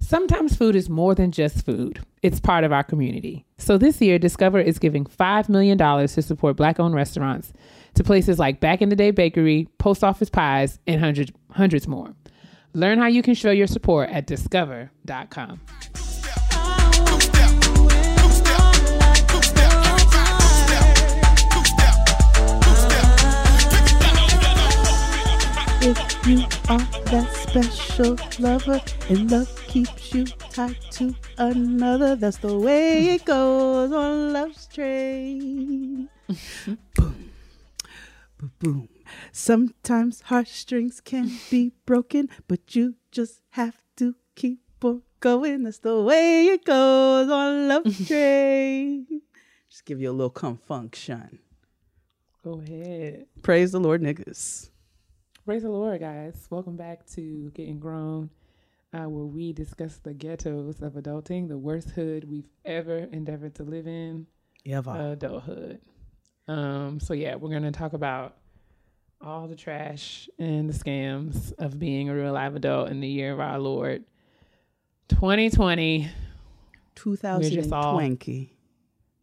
Sometimes food is more than just food. It's part of our community. So this year, Discover is giving $5 million to support Black owned restaurants to places like Back in the Day Bakery, Post Office Pies, and hundreds, hundreds more. Learn how you can show your support at discover.com. If you are that special lover and love keeps you tied to another, that's the way it goes on Love's Train. boom, boom, boom. Sometimes heartstrings can be broken, but you just have to keep on going. That's the way it goes on Love's Train. Just give you a little confunction. Go ahead. Praise the Lord, niggas. Praise the Lord, guys. Welcome back to Getting Grown, uh, where we discuss the ghettos of adulting, the worst hood we've ever endeavored to live in, Ever. adulthood. Um, so, yeah, we're going to talk about all the trash and the scams of being a real live adult in the year of our Lord 2020. 2020.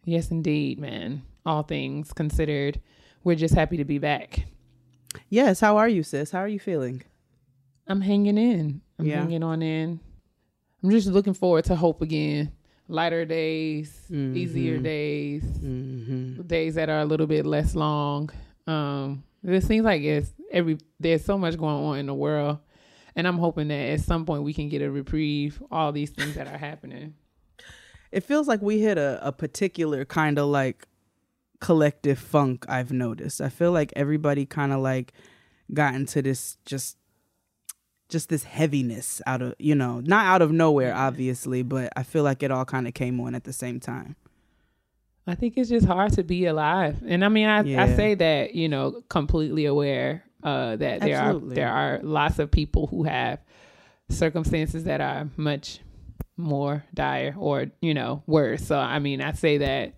Yes, indeed, man. All things considered, we're just happy to be back. Yes, how are you, sis? How are you feeling? I'm hanging in. I'm Yeah. hanging on in. I'm just looking forward to hope again. Lighter days, easier Mhm. days, Mm-hmm. days that are a little bit less long. Um, it seems like it's every there's so much going on in the world, and I'm hoping that at some point we can get a reprieve. All these things that are happening. It feels like we hit a, a particular kind of like collective funk, I've noticed. I feel like everybody kind of like got into this just just this heaviness out of you know not out of nowhere obviously but i feel like it all kind of came on at the same time I think it's just hard to be alive, and I mean, I, I say that you know completely aware uh, that there Absolutely. are there are lots of people who have circumstances that are much more dire or you know worse. So I mean, I say that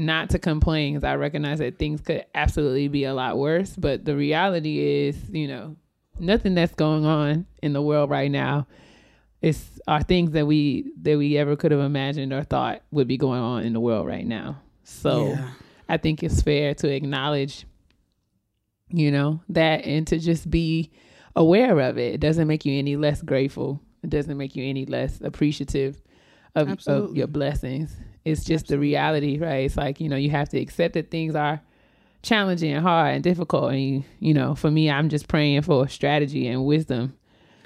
not to complain because I recognize that things could absolutely be a lot worse, but the reality is, you know, nothing that's going on in the world right now is are things that we that we ever could have imagined or thought would be going on in the world right now. So Yeah. I think it's fair to acknowledge, you know, that and to just be aware of it. It doesn't make you any less grateful. It doesn't make you any less appreciative of, of your blessings. It's just the reality, right? It's like, you know, you have to accept that things are challenging and hard and difficult. And, you, you know, for me, I'm just praying for strategy and wisdom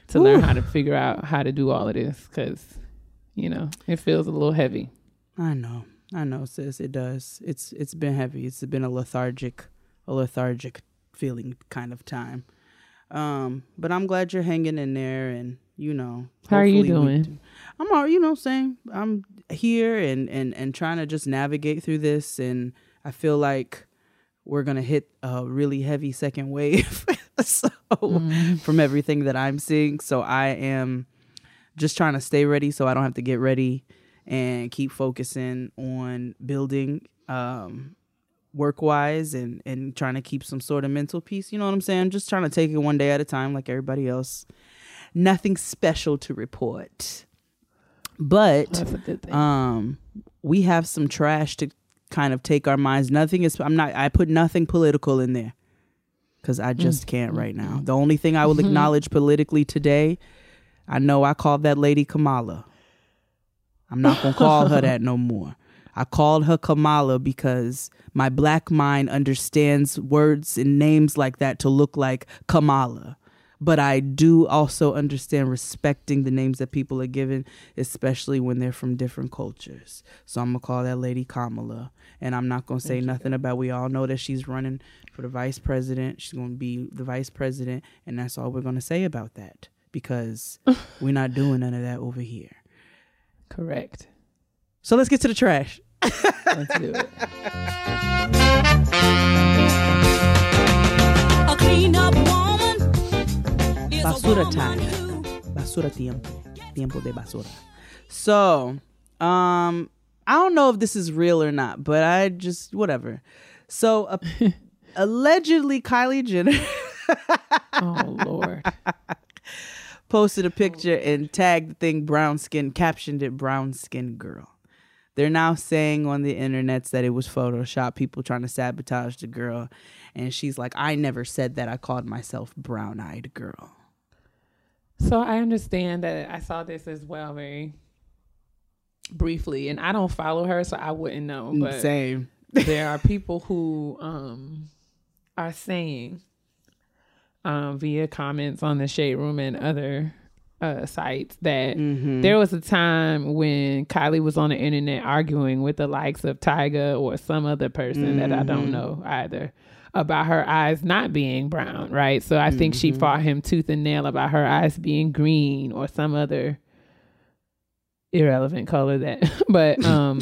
to learn how to figure out how to do all of this because, you know, it feels a little heavy. i know. I know sis. It does. It's it's been heavy. It's been a lethargic a lethargic feeling kind of time. Um but i'm glad you're hanging in there and you know How are you doing? do- i'm all you know saying i'm here and and and trying to just navigate through this. And i feel like we're gonna hit a really heavy second wave. So Mm-hmm. from everything that i'm seeing. So i am just trying to stay ready so i don't have to get ready and keep focusing on building um work wise and and trying to keep some sort of mental peace. You know what i'm saying? Just trying to take it one day at a time like everybody else. Nothing special to report but That's a good thing. um we have some trash to kind of take our minds nothing is i'm not i put nothing political in there because I just mm. can't right now. Mm-hmm. The only thing I will mm-hmm. acknowledge politically today, I know I called that lady Kamala. I'm not gonna call her that no more. I called her Kamala because my black mind understands words and names like that to look like Kamala. But I do also understand respecting the names that people are given, especially when they're from different cultures. So I'm gonna call that lady Kamala, and I'm not gonna say nothing about. We all know that she's running for the vice president. She's gonna be the vice president, and that's all we're gonna say about that because we're not doing none of that over here. Correct. So let's get to the trash. Let's do it. Basura time. Basura tiempo. Tiempo de basura. So, um, I don't know if this is real or not, but I just whatever. So, uh, allegedly, Kylie Jenner Oh Lord. posted a picture and tagged the thing brown skin, captioned it brown skin girl. They're now saying on the internets that it was Photoshop, people trying to sabotage the girl. And she's like, I never said that. I called myself brown eyed girl. So I understand that I saw this as well very briefly, and I don't follow her, so I wouldn't know. But Same. there are people who um are saying um via comments on the shade room and other uh sites that there was a time when Kylie was on the internet arguing with the likes of Tyga or some other person that I don't know either about her eyes not being brown, right? So I think she fought him tooth and nail about her eyes being green or some other irrelevant color that but um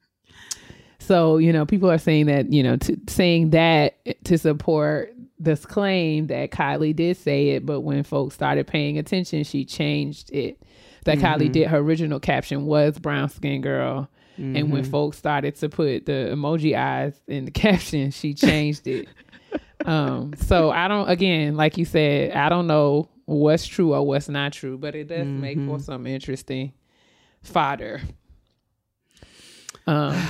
so you know people are saying that you know to, saying that to support this claim that Kylie did say it but when folks started paying attention she changed it. That Kylie did her original caption was brown skin girl and when folks started to put the emoji eyes in the caption she changed it um so I don't again like you said I don't know what's true or what's not true but it does make for some interesting fodder um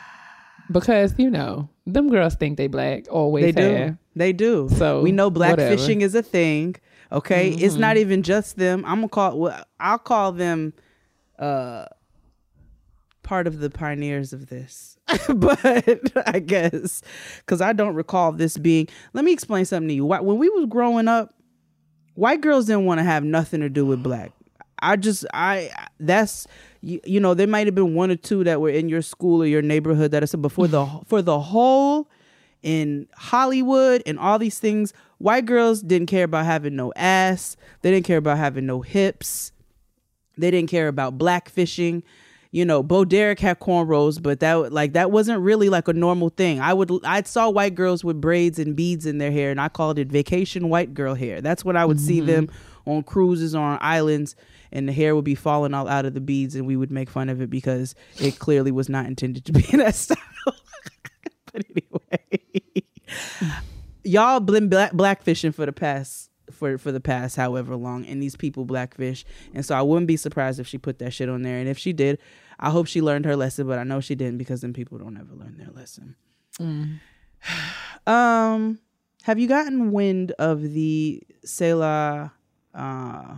because you know them girls think they black always They do. have. They do. So, we know black whatever. Mm-hmm. fishing is a thing. Okay, it's not even just them. I'm gonna call. Well, I'll call them uh part of the pioneers of this. but I guess because I don't recall this being. Let me explain something to you. When we was growing up, white girls didn't want to have nothing to do with black. I just I that's you, you know there might have been one or two that were in your school or your neighborhood that I said before the for the whole in Hollywood and all these things white girls didn't care about having no ass they didn't care about having no hips they didn't care about black fishing you know bo derek had cornrows but that like that wasn't really like a normal thing. I would i saw white girls with braids and beads in their hair and i called it vacation white girl hair. That's when i would see mm-hmm. them on cruises or on islands and the hair would be falling all out of the beads and we would make fun of it because it clearly was not intended to be in that style. But anyway y'all been black blackfishing for the past for for the past however long and these people blackfish and so i wouldn't be surprised if she put that shit on there and if she did i hope she learned her lesson but i know she didn't because then people don't ever learn their lesson um have you gotten wind of the Selah uh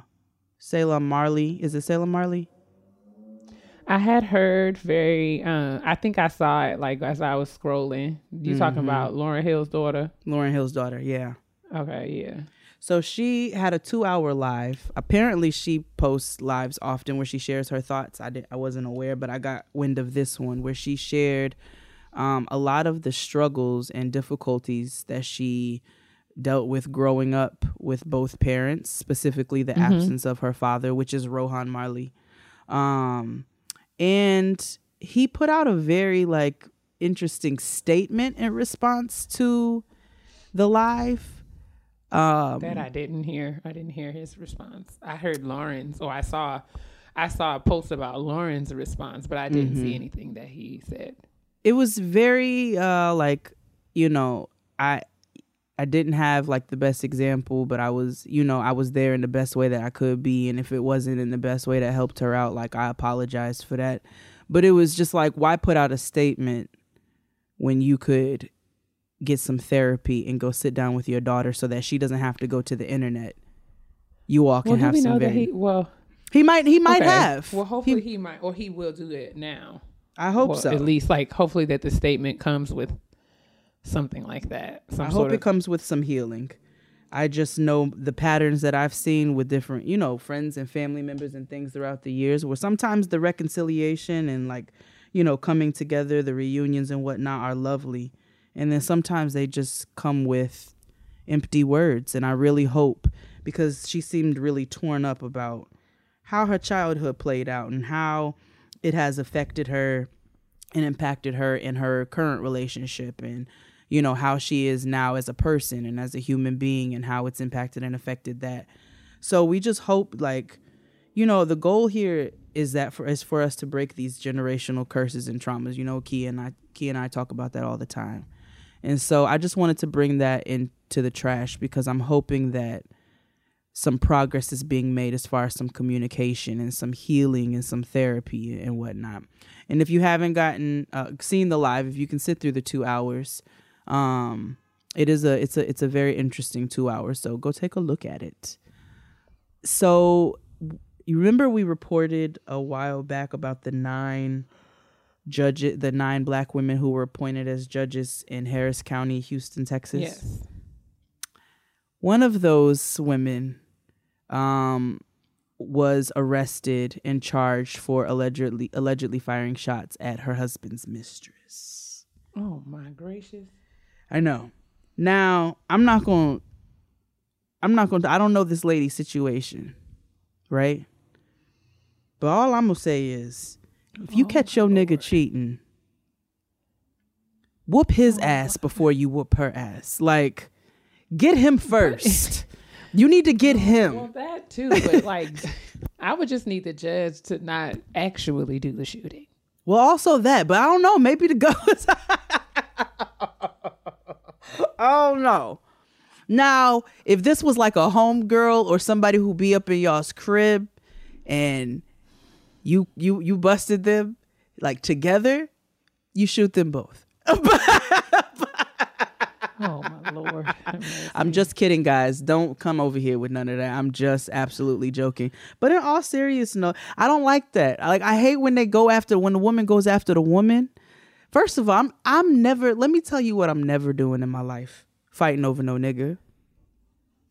Selah Marley is it Selah Marley I had heard very. Uh, I think I saw it like as I was scrolling. You talking about Lauryn Hill's daughter? Lauryn Hill's daughter yeah Okay, yeah. So she had a two hour live. Apparently she posts lives often where she shares her thoughts. I did I wasn't aware, but I got wind of this one where she shared um, a lot of the struggles and difficulties that she dealt with growing up with both parents, specifically the absence of her father, which is Rohan Marley. Um, and he put out a very like interesting statement in response to the live. Um, That I didn't hear. I didn't hear his response. I heard Lauryn's, or I saw, I saw a post about Lauryn's response, but I didn't see anything that he said. it was very uh like you know i i didn't have like the best example but i was you know i was there in the best way that i could be and if it wasn't in the best way that helped her out like i apologize for that but it was just like why put out a statement when you could get some therapy and go sit down with your daughter so that she doesn't have to go to the internet. You all can Well, have some very. he? Well, He might. He might okay. have. Well, hopefully He- he, might, or he will do it now. I hope Well, so. At least, like, hopefully that the statement comes with something like that. Some I hope it comes with some healing. I just know the patterns that I've seen with different, you know, friends and family members and things throughout the years where sometimes the reconciliation and like, you know, coming together, the reunions and whatnot are lovely. And then sometimes they just come with empty words. And I really hope because she seemed really torn up about how her childhood played out and how it has affected her and impacted her in her current relationship and you know how she is now as a person and as a human being and how it's impacted and affected that. So we just hope like you know the goal here is that for is for us to break these generational curses and traumas. You know key and i key and i talk about that all the time and so i just wanted to bring that into the trash because i'm hoping that some progress is being made as far as some communication and some healing and some therapy and whatnot. And if you haven't gotten uh, seen the live, if you can sit through the two hours, um, it is a it's a it's a very interesting two hours. So go take a look at it. So you remember we reported a while back about the nine judges, the nine black women who were appointed as judges in Harris County, Houston, Texas yes. one of those women um was arrested and charged for allegedly allegedly firing shots at her husband's mistress. Oh my gracious. I know. Now, I'm not going to I'm not going to I don't know this lady's situation, right? But all I'm to say is if you oh catch your nigga cheating, whoop his oh ass before you whoop her ass. Like get him first. You need to get oh, him. Well, that too, but like, I would just need the judge to not actually do the shooting. Well, also that, but I don't know. Maybe the ghost. oh no. Now, if this was like a homegirl or somebody who be up in y'all's crib, and you you you busted them like together, you shoot them both. Oh my lord. I'm just kidding, guys. Don't come over here with none of that. I'm just absolutely joking. But in all seriousness, no, I don't like that. Like I hate when they go after when the woman goes after the woman. First of all, I'm I'm never let me tell you what I'm never doing in my life. Fighting over no nigga.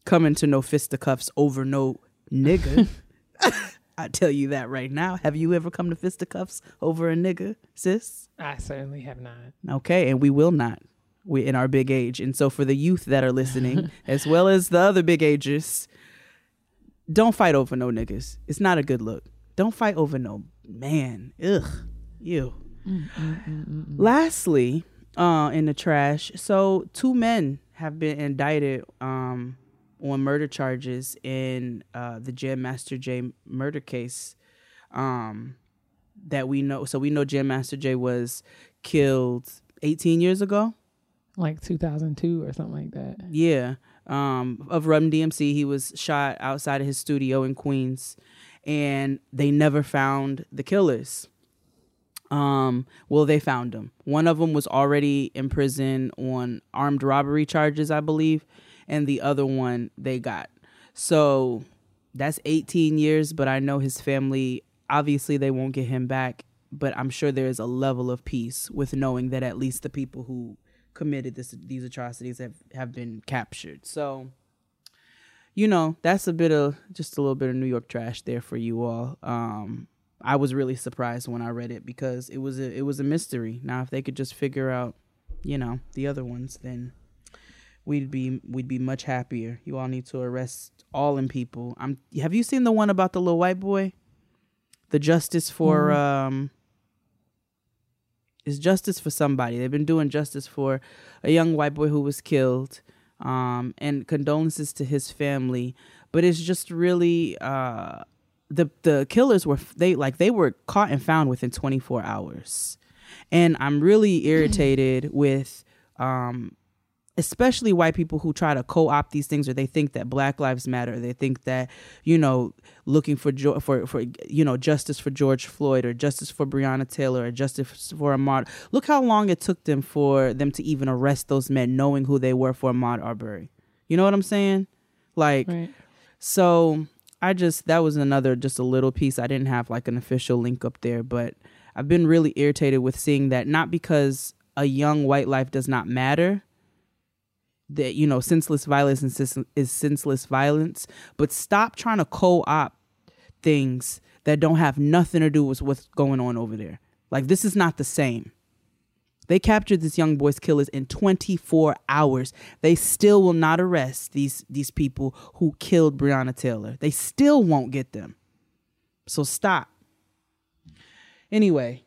Coming to no fisticuffs over no nigga. I tell you that right now. Have you ever come to fisticuffs over a nigga, sis? I certainly have not. Okay, and we will not. We in our big age. And so for the youth that are listening, as well as the other big ages, don't fight over no niggas. It's not a good look. Don't fight over no man. Ugh. You. Lastly, uh, in the trash, so two men have been indicted um on murder charges in uh the Jam Master Jay murder case. Um that we know so we know Jam Master Jay was killed 18 years ago. Like 2002 or something like that. Yeah. Um, of Run DMC. He was shot outside of his studio in Queens, and they never found the killers. Um, well, they found them. One of them was already in prison on armed robbery charges, I believe, and the other one they got. So that's 18 years, but I know his family, obviously, they won't get him back. But I'm sure there is a level of peace with knowing that at least the people who committed this these atrocities have have been captured. So, you know, that's a bit of just a little bit of New York trash there for you all. Um, I was really surprised when I read it because it was a it was a mystery. Now, if they could just figure out, you know, the other ones, then we'd be we'd be much happier. You all need to arrest all in people. I'm. Have you seen the one about the little white boy? The justice for um. Is justice for somebody? They've been doing justice for a young white boy who was killed, um, and condolences to his family. But it's just really uh, the the killers were they like they were caught and found within 24 hours, and I'm really irritated with um, especially white people who try to co-opt these things or they think that black lives matter they think that you know looking for jo- for for you know justice for George Floyd or justice for Breonna Taylor or justice for Ahmaud look how long it took them for them to even arrest those men knowing who they were for Ahmaud Arbery you know what I'm saying like Right. so I just that was another just a little piece. I didn't have like an official link up there, but I've been really irritated with seeing that not because a young white life does not matter. That you know, senseless violence is, sens- is senseless violence, but stop trying to co-opt things that don't have nothing to do with what's going on over there. Like this is not the same. They captured this young boy's killers in 24 hours. They still will not arrest these these people who killed Breonna Taylor. They still won't get them. So stop. Anyway,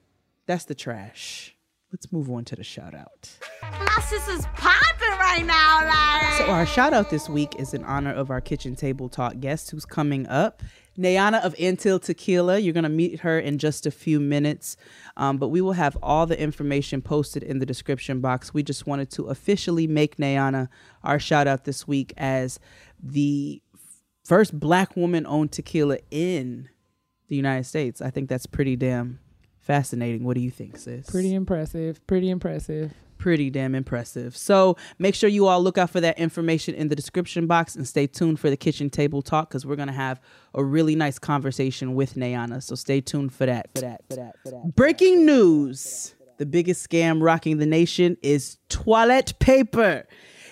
that's the trash. Let's move on to the shout out. My sister's popping right now, like. So our shout out this week is in honor of our kitchen table talk guest who's coming up. Nayana of Anteel Tequila. You're going to meet her in just a few minutes, um, but we will have all the information posted in the description box. We just wanted to officially make Nayana our shout out this week as the first black woman owned tequila in the United States. I think that's pretty damn fascinating. What do you think, sis? Pretty impressive. Pretty impressive. pretty damn impressive. So make sure you all look out for that information in the description box and stay tuned for the kitchen table talk because we're gonna have a really nice conversation with Nayana. So stay tuned for that. For that. For that. For that. Breaking news: the biggest scam rocking the nation is toilet paper.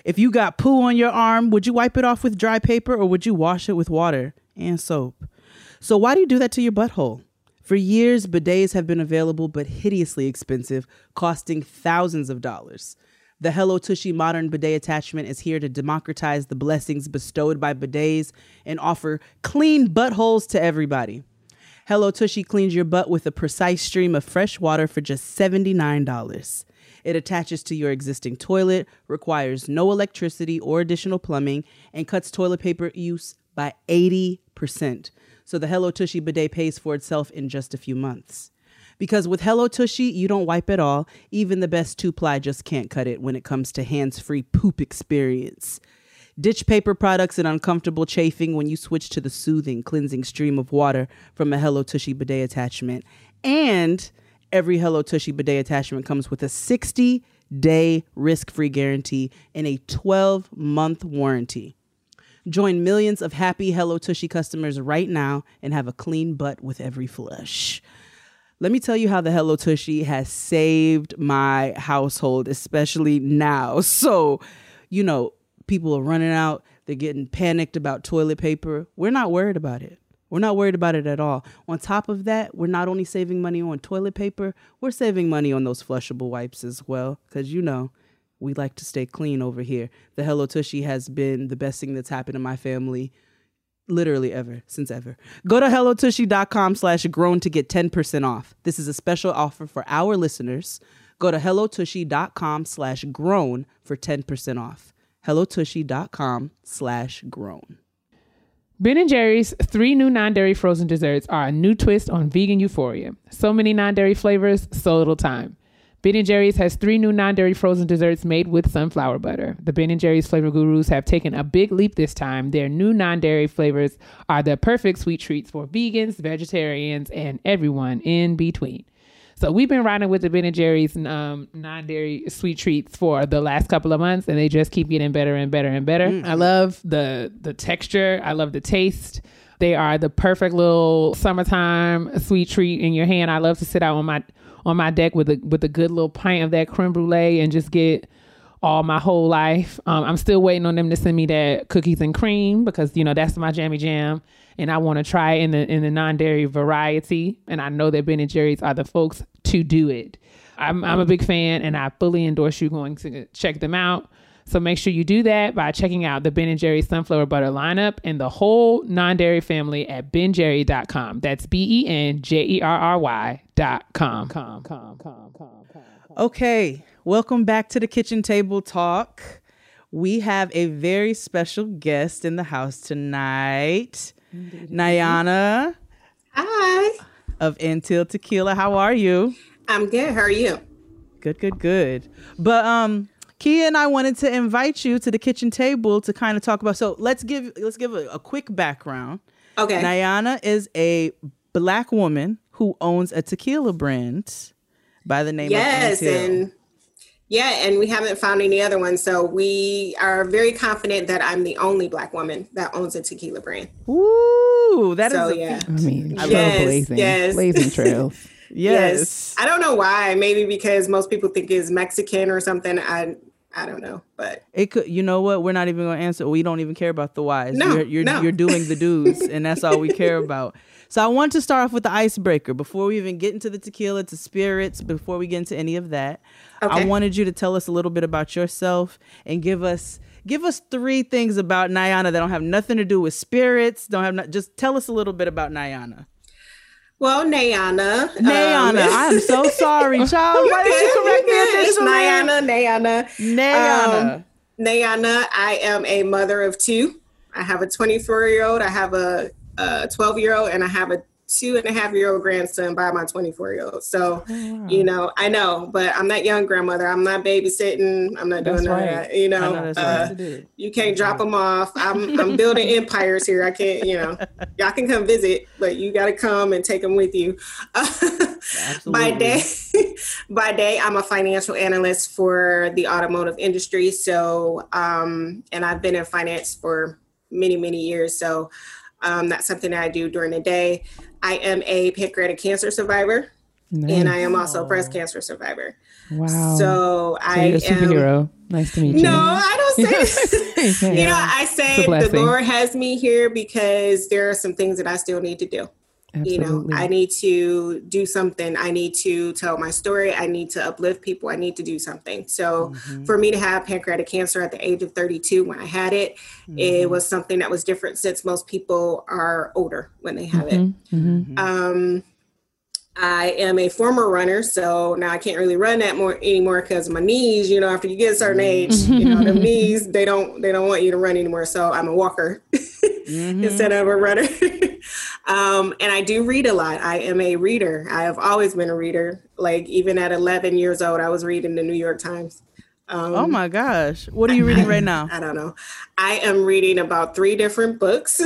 If you got poo on your arm, would you wipe it off with dry paper or would you wash it with water and soap? So why do you do that to your butthole? For years, bidets have been available but hideously expensive, costing thousands of dollars. The Hello Tushy modern bidet attachment is here to democratize the blessings bestowed by bidets and offer clean buttholes to everybody. Hello Tushy cleans your butt with a precise stream of fresh water for just $79. It attaches to your existing toilet, requires no electricity or additional plumbing, and cuts toilet paper use by 80%. So the Hello Tushy bidet pays for itself in just a few months. Because with Hello Tushy, you don't wipe at all. Even the best two ply just can't cut it when it comes to hands free poop experience. Ditch paper products and uncomfortable chafing when you switch to the soothing, cleansing stream of water from a Hello Tushy bidet attachment. And every Hello Tushy bidet attachment comes with a 60 day risk free guarantee and a 12 month warranty. Join millions of happy Hello Tushy customers right now and have a clean butt with every flush. Let me tell you how the Hello Tushy has saved my household, especially now. So, you know, people are running out, they're getting panicked about toilet paper. We're not worried about it. We're not worried about it at all. On top of that, we're not only saving money on toilet paper, we're saving money on those flushable wipes as well. Because, you know, we like to stay clean over here. The Hello Tushy has been the best thing that's happened in my family literally ever since ever go to hellotushy.com slash grown to get 10% off this is a special offer for our listeners go to hellotushy.com slash grown for 10% off hellotushy.com slash grown Ben and Jerry's three new non-dairy frozen desserts are a new twist on vegan euphoria. So many non-dairy flavors, so little time. Ben and Jerry's has three new non-dairy frozen desserts made with sunflower butter. The Ben and Jerry's flavor gurus have taken a big leap this time. Their new non-dairy flavors are the perfect sweet treats for vegans, vegetarians, and everyone in between. So we've been riding with the Ben and Jerry's um, non-dairy sweet treats for the last couple of months, and they just keep getting better and better and better. I love the the texture. I love the taste. They are the perfect little summertime sweet treat in your hand. I love to sit out on my on my deck with a with a good little pint of that creme brulee and just get all my whole life. Um, I'm still waiting on them to send me that cookies and cream because you know that's my jammy jam, and I want to try it in the in the non dairy variety. And I know that Ben and Jerry's are the folks to do it. I'm I'm a big fan, and I fully endorse you going to check them out. So make sure you do that by checking out the Ben and Jerry's sunflower butter lineup and the whole non-dairy family at benjerry.com. That's B E N J E R R Y dot com. Okay, welcome back to the kitchen table talk. We have a very special guest in the house tonight, Nayana Hi. of Anteel Tequila. How are you? I'm good. How are you? Good, good, good. But um, Keia and I wanted to invite you to the kitchen table to kind of talk about. So let's give let's give a, a quick background. Okay. Nyana is a black woman who owns a tequila brand by the name yes, of Anteel. and yeah, and we haven't found any other ones. So we are very confident that I'm the only black woman that owns a tequila brand. Ooh, that is So, a yeah. I mean, Yes, trailblazing, yes. blazing trails. Yes. I don't know why. Maybe because most people think it's Mexican or something. I I don't know, but It could, you know what? We're not even going to answer. We don't even care about the whys. No, you're you're, no. you're doing the do's, and that's all we care about. So I want to start off with the icebreaker before we even get into the tequila, to spirits, before we get into any of that. I wanted you to tell us a little bit about yourself and give us give us three things about Nyana that don't have nothing to do with spirits. Don't have not, just tell us a little bit about Nyana. Well, Nayana. um, Nayana, I'm so sorry, child. Why did you correct me initially? Nayana, Nayana. Nayana. Um, Nayana, I am a mother of two. I have a 24 year old, I have a 12 year old, and I have a two and a half year old grandson by my 24 year old. So, Oh, you know, I know, but I'm not young grandmother. I'm not babysitting. I'm not doing That's none right. that. You know, know uh, right you can't drop them off. I'm, I'm building empires here. I can't, you know, y'all can come visit, but you got to come and take them with you. by day, by day, I'm a financial analyst for the automotive industry. So, um, and I've been in finance for many, many years. So, um, that's something that I do during the day. I am a pancreatic cancer survivor, and I am also a breast cancer survivor. Wow. So So I you're a am. superhero. Nice to meet you. No, I don't say. you know, I say the. Lord has me here because there are some things that I still need to do. You know, I need to do something. I need to tell my story. I need to uplift people. I need to do something. So, mm-hmm. for me to have pancreatic cancer at the age of 32 when I had it, it mm-hmm. was something that was different since most people are older when they have it. Mm-hmm. Um, I am a former runner, so now I can't really run that more anymore because my knees. You know, after you get a certain age, you know, the knees they don't they don't want you to run anymore. So I'm a walker instead of a runner. um, and I do read a lot. I am a reader. I have always been a reader. Like even at 11 years old, I was reading the New York Times. Um, Oh my gosh. What are you reading right now? I don't know. I am reading about three different books,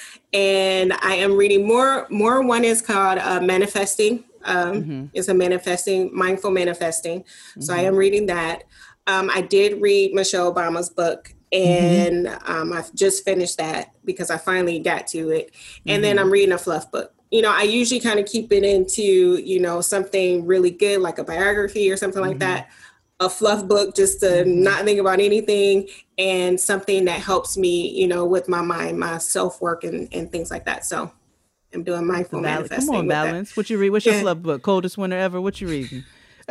and I am reading more. More one is called uh, Manifesting. Um, It's a manifesting, mindful manifesting. So I am reading that. Um, I did read Michelle Obama's book, Mm-hmm. and um, I've just finished that because I finally got to it. And then mm-hmm. I'm reading a fluff book. You know, I usually kind of keep it into you know something really good like a biography or something like mm-hmm. that a fluff book just to not think about anything and something that helps me, you know, with my mind, my self work and, and things like that. So I'm doing mindful Bal- manifesting. Come on, with that. balance. What you read? What's your Yeah. flub book? Coldest winter ever. What you reading?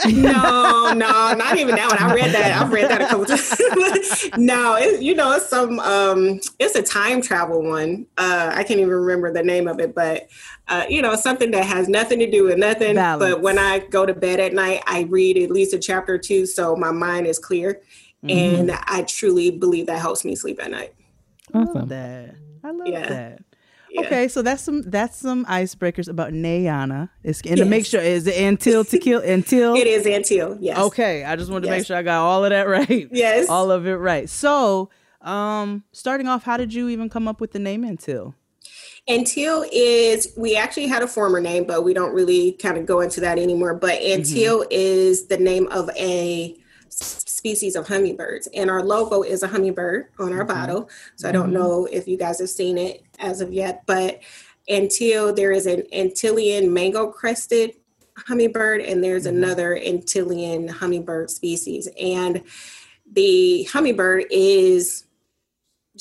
No, no, not even that one. I read that. I've read that a couple times. no, it, you know, it's some. Um, it's a time travel one. Uh, I can't even remember the name of it, but uh, you know, something that has nothing to do with nothing. Balance. But when I go to bed at night, I read at least a chapter or two, so my mind is clear, and I truly believe that helps me sleep at night. I love Awesome. that. I love Yeah. that. Yeah. Okay, so that's some that's some icebreakers about Nayana. It's and to make sure is it until to kill until It is Antio. Yes. Okay, I just wanted to make sure I got all of that right. Yes. All of it right. So, um starting off, how did you even come up with the name Anteel? Anteel is we actually had a former name, but we don't really kind of go into that anymore. But Anteel is the name of a species of hummingbirds, and our logo is a hummingbird on our mm-hmm. bottle. So I don't mm-hmm. know if you guys have seen it as of yet, but until there is an Antillean mango crested hummingbird, and there's mm-hmm. another Antillean hummingbird species, and the hummingbird is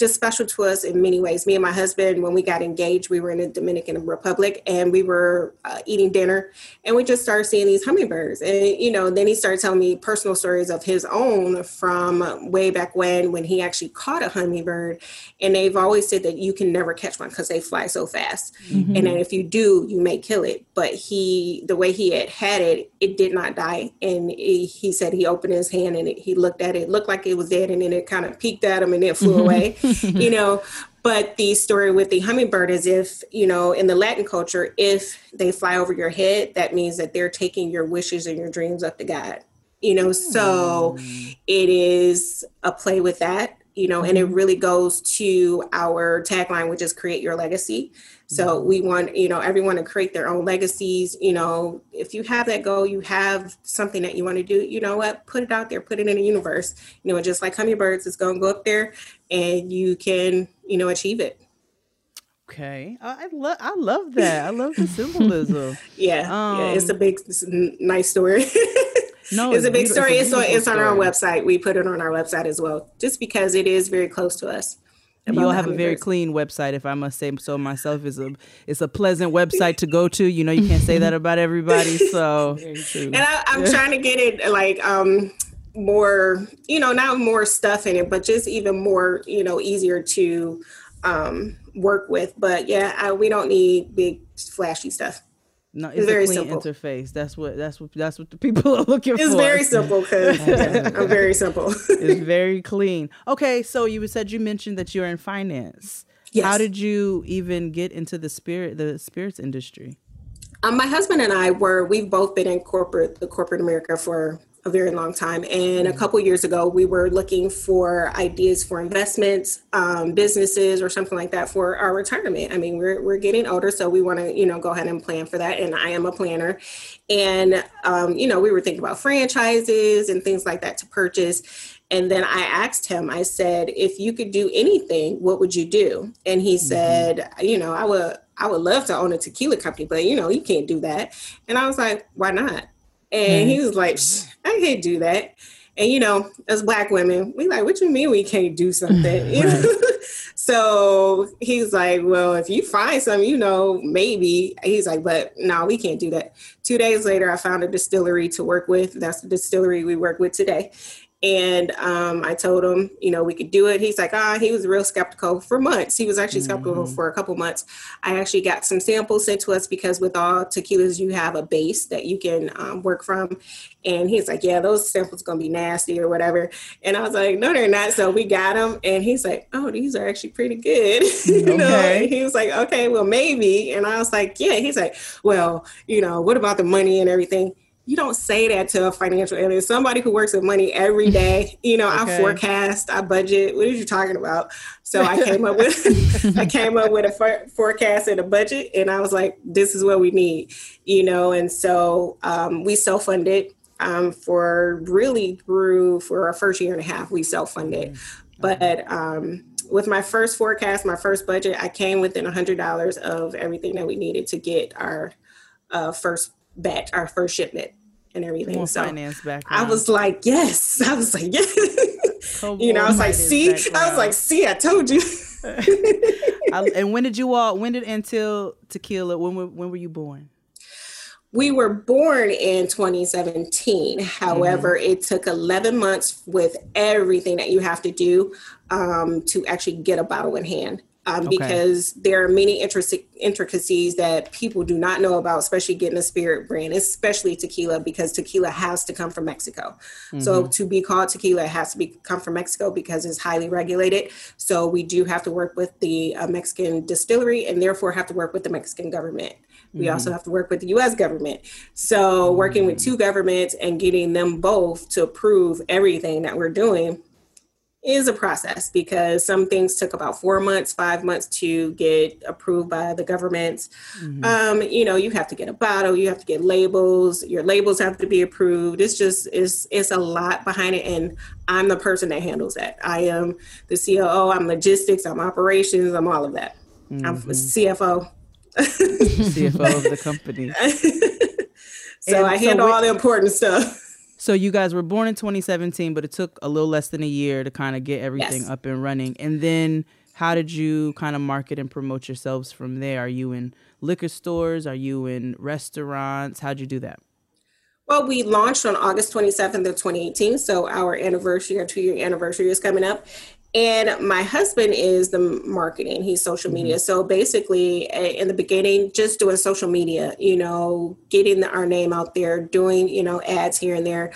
just special to us in many ways. Me and my husband, when we got engaged, we were in the Dominican Republic and we were uh, eating dinner and we just started seeing these hummingbirds. And, you know, then he started telling me personal stories of his own from way back when, when he actually caught a hummingbird. And they've always said that you can never catch one because they fly so fast. And then if you do, you may kill it. But he, the way he had had it, it did not die. And he, he said he opened his hand and it, he looked at it, it looked like it was dead. And then it kind of peeked at him and it flew away you know but the story with the hummingbird is if you know in the latin culture if they fly over your head that means that they're taking your wishes and your dreams up to god you know, so Mm. it is a play with that, you know, and it really goes to our tagline, which is create your legacy. So we want, you know, everyone to create their own legacies. You know, if you have that goal, you have something that you want to do, you know what, put it out there, put it in the universe. You know, just like hummingbirds, it's going to go up there and you can, you know, achieve it. Okay, I I love I love that. I love the symbolism. Yeah. yeah it's a Um, big, it's a nice story. No, it's a big story. It's, on, it's on our website. We put it on our website as well, just because it is very close to us. And you'll have a very clean website, if I must say so myself. It's a it's a pleasant website to go to. You know, you can't say that about everybody. So And I, I'm trying to get it like um more, you know, not more stuff in it, but just even more, you know, easier to um work with. But yeah, I, we don't need big flashy stuff. No, it's very a clean simple. interface. That's what that's what that's what the people are looking It's for. It's very simple because yeah, I'm very simple. it's very clean. Okay, so you said you mentioned that you're in finance. Yes. How did you even get into the spirit the spirits industry? Um, my husband and I were we've both been in corporate the corporate America for a very long time. And a couple years ago, we were looking for ideas for investments, um, businesses, or something like that for our retirement. I mean, we're we're getting older, so we want to you know go ahead and plan for that. And I am a planner, and um, you know we were thinking about franchises and things like that to purchase. And then I asked him, I said, if you could do anything, what would you do? And he said, you know, I would I would love to own a tequila company, but you know, you can't do that. And I was like, why not? And he was like, I can't do that. And you know, as black women, we like, what you mean we can't do something? You know? so he's like, Well, if you find something, you know, maybe. He's like, but no, we can't do that. Two days later, I found a distillery to work with. That's the distillery we work with today. And um, I told him, you know, we could do it. He's like, ah, he was real skeptical for months. He was actually skeptical for a couple months. I actually got some samples sent to us because with all tequilas, you have a base that you can um, work from. And he's like, yeah, those samples gonna be nasty or whatever. And I was like, no, they're not. So we got them, and he's like, oh, these are actually pretty good. you know, Okay. and he was like, okay, well, maybe. And I was like, yeah. He's like, well, you know, what about the money and everything? You don't say that to a financial analyst, somebody who works with money every day. You know, Okay. I forecast, I budget. What are you talking about? So I came up with, I came up with a for- forecast and a budget, and I was like, this is what we need. You know, and so um, we self funded um, for really grew for our first year and a half. We self funded, but um, with my first forecast, my first budget, I came within a hundred dollars of everything that we needed to get our uh, first batch, our first shipment, and everything. More so finance background. I was like, yes. I was like, yes. You know, I was like, see, I was like, see, I told you. I- and when did you all? When did Anteel Tequila? When were when were you born? we were born in 2017. However, Mm-hmm. it took 11 months with everything that you have to do um, to actually get a bottle in hand. Um, Okay. Because there are many intric- intricacies that people do not know about, especially getting a spirit brand, especially tequila, because tequila has to come from Mexico. So Mm-hmm. to be called tequila, it has to be come from Mexico because it's highly regulated. So we do have to work with the uh, Mexican distillery, and therefore have to work with the Mexican government. We Mm-hmm. also have to work with the US government. So, working with two governments and getting them both to approve everything that we're doing is a process because some things took about four months, five months to get approved by the governments. Um, you know, you have to get a bottle, you have to get labels, your labels have to be approved. It's just it's it's a lot behind it. And I'm the person that handles that. I am the COO, I'm logistics, I'm operations, I'm all of that. I'm CFO. CFO of the company. So And I so handle we- all the important stuff. So you guys were born in 2017, but it took a little less than a year to kind of get everything Yes. up and running. And then how did you kind of market and promote yourselves from there? Are you in liquor stores? Are you in restaurants? How'd you do that? Well, we launched on August 27th of 2018. So our anniversary, our two year anniversary is coming up. And my husband is the marketing, he's social media. So basically, in the beginning, just doing social media, you know, getting the, our name out there, doing, you know, ads here and there.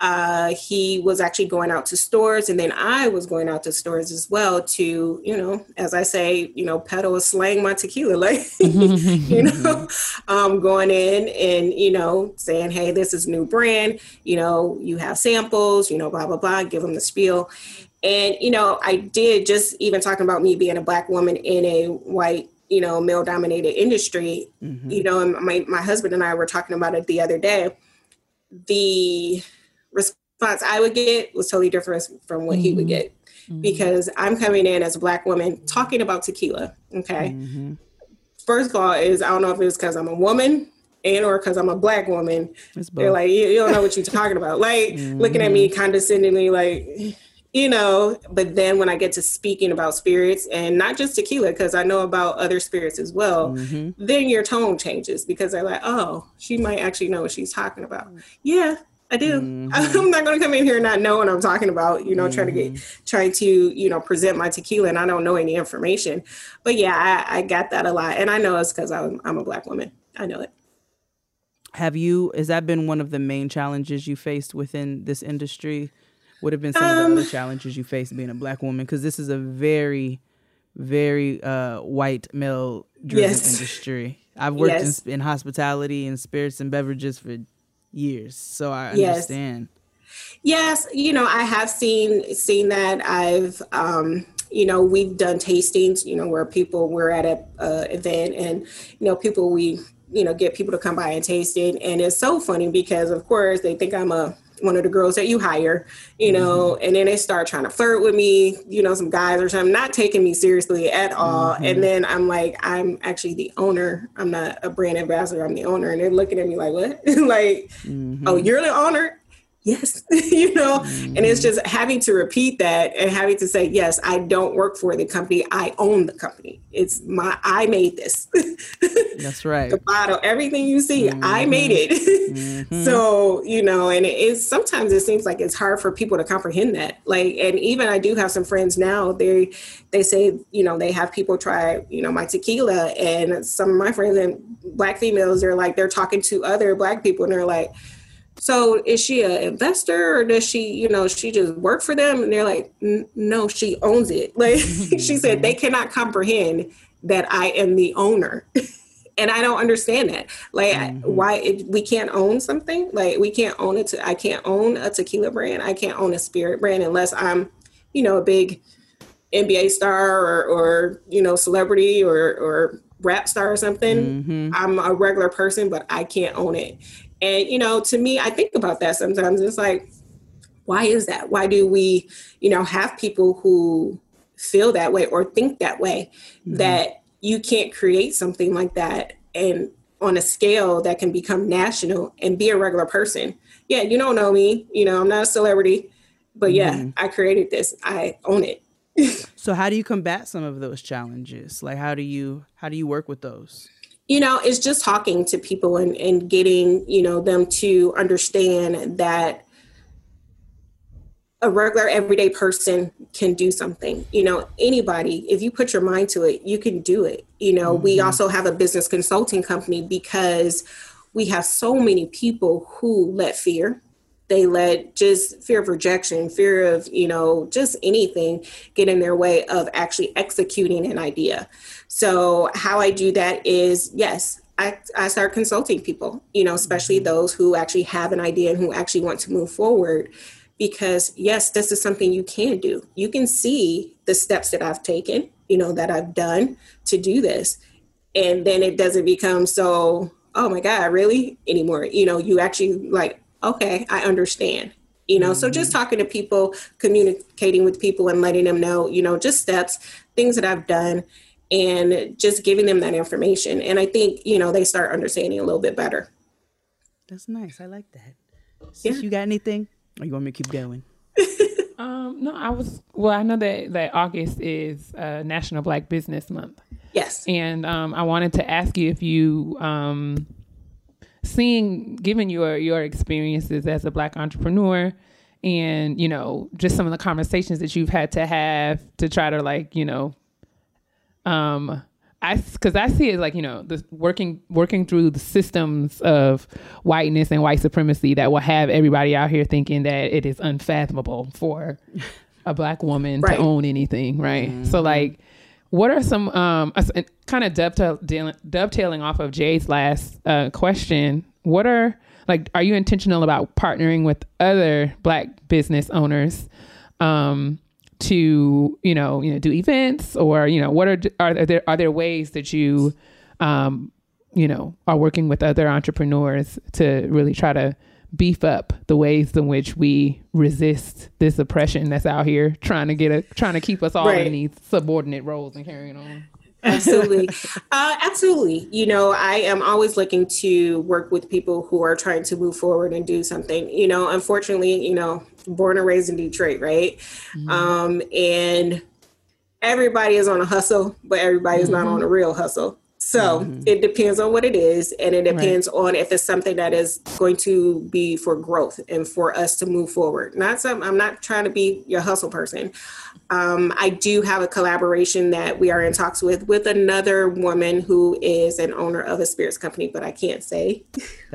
uh, he was actually going out to stores, and then I was going out to stores as well to, you know, as I say, you know, peddle slang my tequila, like, you know, um, going in and you know saying, hey, this is new brand, you know, you have samples, you know, blah blah blah, give them the spiel, and you know, I did just even talking about me being a black woman in a white you know male dominated industry mm-hmm. you know and my, my husband and i were talking about it the other day the response I would get was totally different from what mm-hmm. he would mm-hmm. get mm-hmm. because I'm coming in as a black woman talking about tequila. Okay. Mm-hmm. First of all, is I don't know if it's because I'm a woman and or because I'm a black woman. They're like, you, you, don't know what you're talking about. Like looking at me mm-hmm. condescendingly, like, you know, but then when I get to speaking about spirits and not just tequila, because I know about other spirits as well, mm-hmm. then your tone changes because they're like, oh, she might actually know what she's talking about. Yeah, I do. Mm-hmm. I'm not going to come in here and not know what I'm talking about. You know, mm-hmm. trying to get, mm-hmm. trying to, you know, present my tequila, and I don't know any information. But yeah, I, I got that a lot, and I know it's because I'm, I'm a black woman. I know it. Have you? Has that been one of the main challenges you faced within this industry? Would have been some um, of the other um, challenges you faced being a black woman because this is a very, very uh, white male driven yes. industry. I've worked yes. in, in hospitality and spirits and beverages for years. So I understand. Yes. yes, you know, I have seen seen that. I've um you know we've done tastings you know where people we're at a uh, event and you know people we you know get people to come by and taste it and it's so funny because of course they think i'm a one of the girls that you hire, you know, mm-hmm. and then they start trying to flirt with me, you know, some guys or something, not taking me seriously at all. Mm-hmm. And then I'm like, I'm actually the owner. I'm not a brand ambassador. I'm the owner. And they're looking at me like, what? like, mm-hmm. oh, you're the owner? Yes you know mm-hmm. and it's mm-hmm. just having to repeat that and having to say yes i don't work for the company i own the company it's my i made this that's right the bottle everything you see mm-hmm. i made it mm-hmm. so you know and it's sometimes it seems like it's hard for people to comprehend that like and even i do have some friends now they they say you know they have people try you know my tequila and some of my friends and black females are like they're talking to other black people and they're like so is she an investor or does she you know she just work for them? And they're like no she owns it. Like she said they cannot comprehend that i am the owner. And i don't understand that. Like mm-hmm. why it, we can't own something? Like we can't own it i can't own a tequila brand. I can't own a spirit brand unless i'm you know a big nba star or, or you know celebrity or or rap star or something. Mm-hmm. i'm a regular person but i can't own it and, you know, to me, I think about that sometimes. It's like, why is that? Why do we, you know, have people who feel that way or think that way mm-hmm. that you can't create something like that and on a scale that can become national and be a regular person? Yeah, you don't know me, you know, I'm not a celebrity, but yeah, mm-hmm. I created this. I own it. so how do you combat some of those challenges? Like how do you how do you work with those? You know it's just talking to people and, and getting you know them to understand that a regular everyday person can do something you know anybody if you put your mind to it you can do it you know mm-hmm. we also have a business consulting company because we have so many people who let fear they let just fear of rejection fear of you know just anything get in their way of actually executing an idea. So how i do that is yes I, I start consulting people you know especially mm-hmm. those who actually have an idea and who actually want to move forward. Because yes this is something you can do. You can see the steps that i've taken you know that i've done to do this. And then it doesn't become so oh my god really? anymore. You know you actually like okay, I understand. You know, mm-hmm. so just mm-hmm. talking to people, communicating with people, and letting them know, you know, just steps, things that I've done, and just giving them that information. And I think, you know, they start understanding a little bit better. That's nice. I like that. Sis, yeah. you got anything? Or you want me to keep going? um, no, I was well. I know that that August is uh, National Black Business Month. Yes, and um, I wanted to ask you if you um, seeing given your your experiences as a black entrepreneur and you know just some of the conversations that you've had to have to try to like you know um I because I see it like you know the working working through the systems of whiteness and white supremacy that will have everybody out here thinking that it is unfathomable for a black woman Right. to own anything, right? So like, what are some um kind of dovetail, dovetailing off of Jade's last uh, question? What are like are you intentional about partnering with other black business owners? Um, to you know you know do events or you know what are are there are there ways that you um you know are working with other entrepreneurs to really try to beef up the ways in which we resist this oppression that's out here trying to get a trying to keep us all Right. in these subordinate roles and carrying on. Absolutely. Uh, absolutely. You know i am always looking to work with people who are trying to move forward and do something. You know unfortunately you know born and raised in detroit right? Um, and everybody is on a hustle but everybody is not on a real hustle so it depends on what it is and it depends on if it's something that is going to be for growth and for us to move forward not some i'm not trying to be your hustle person um, I do have a collaboration that we are in talks with with another woman who is an owner of a spirits company, but I can't say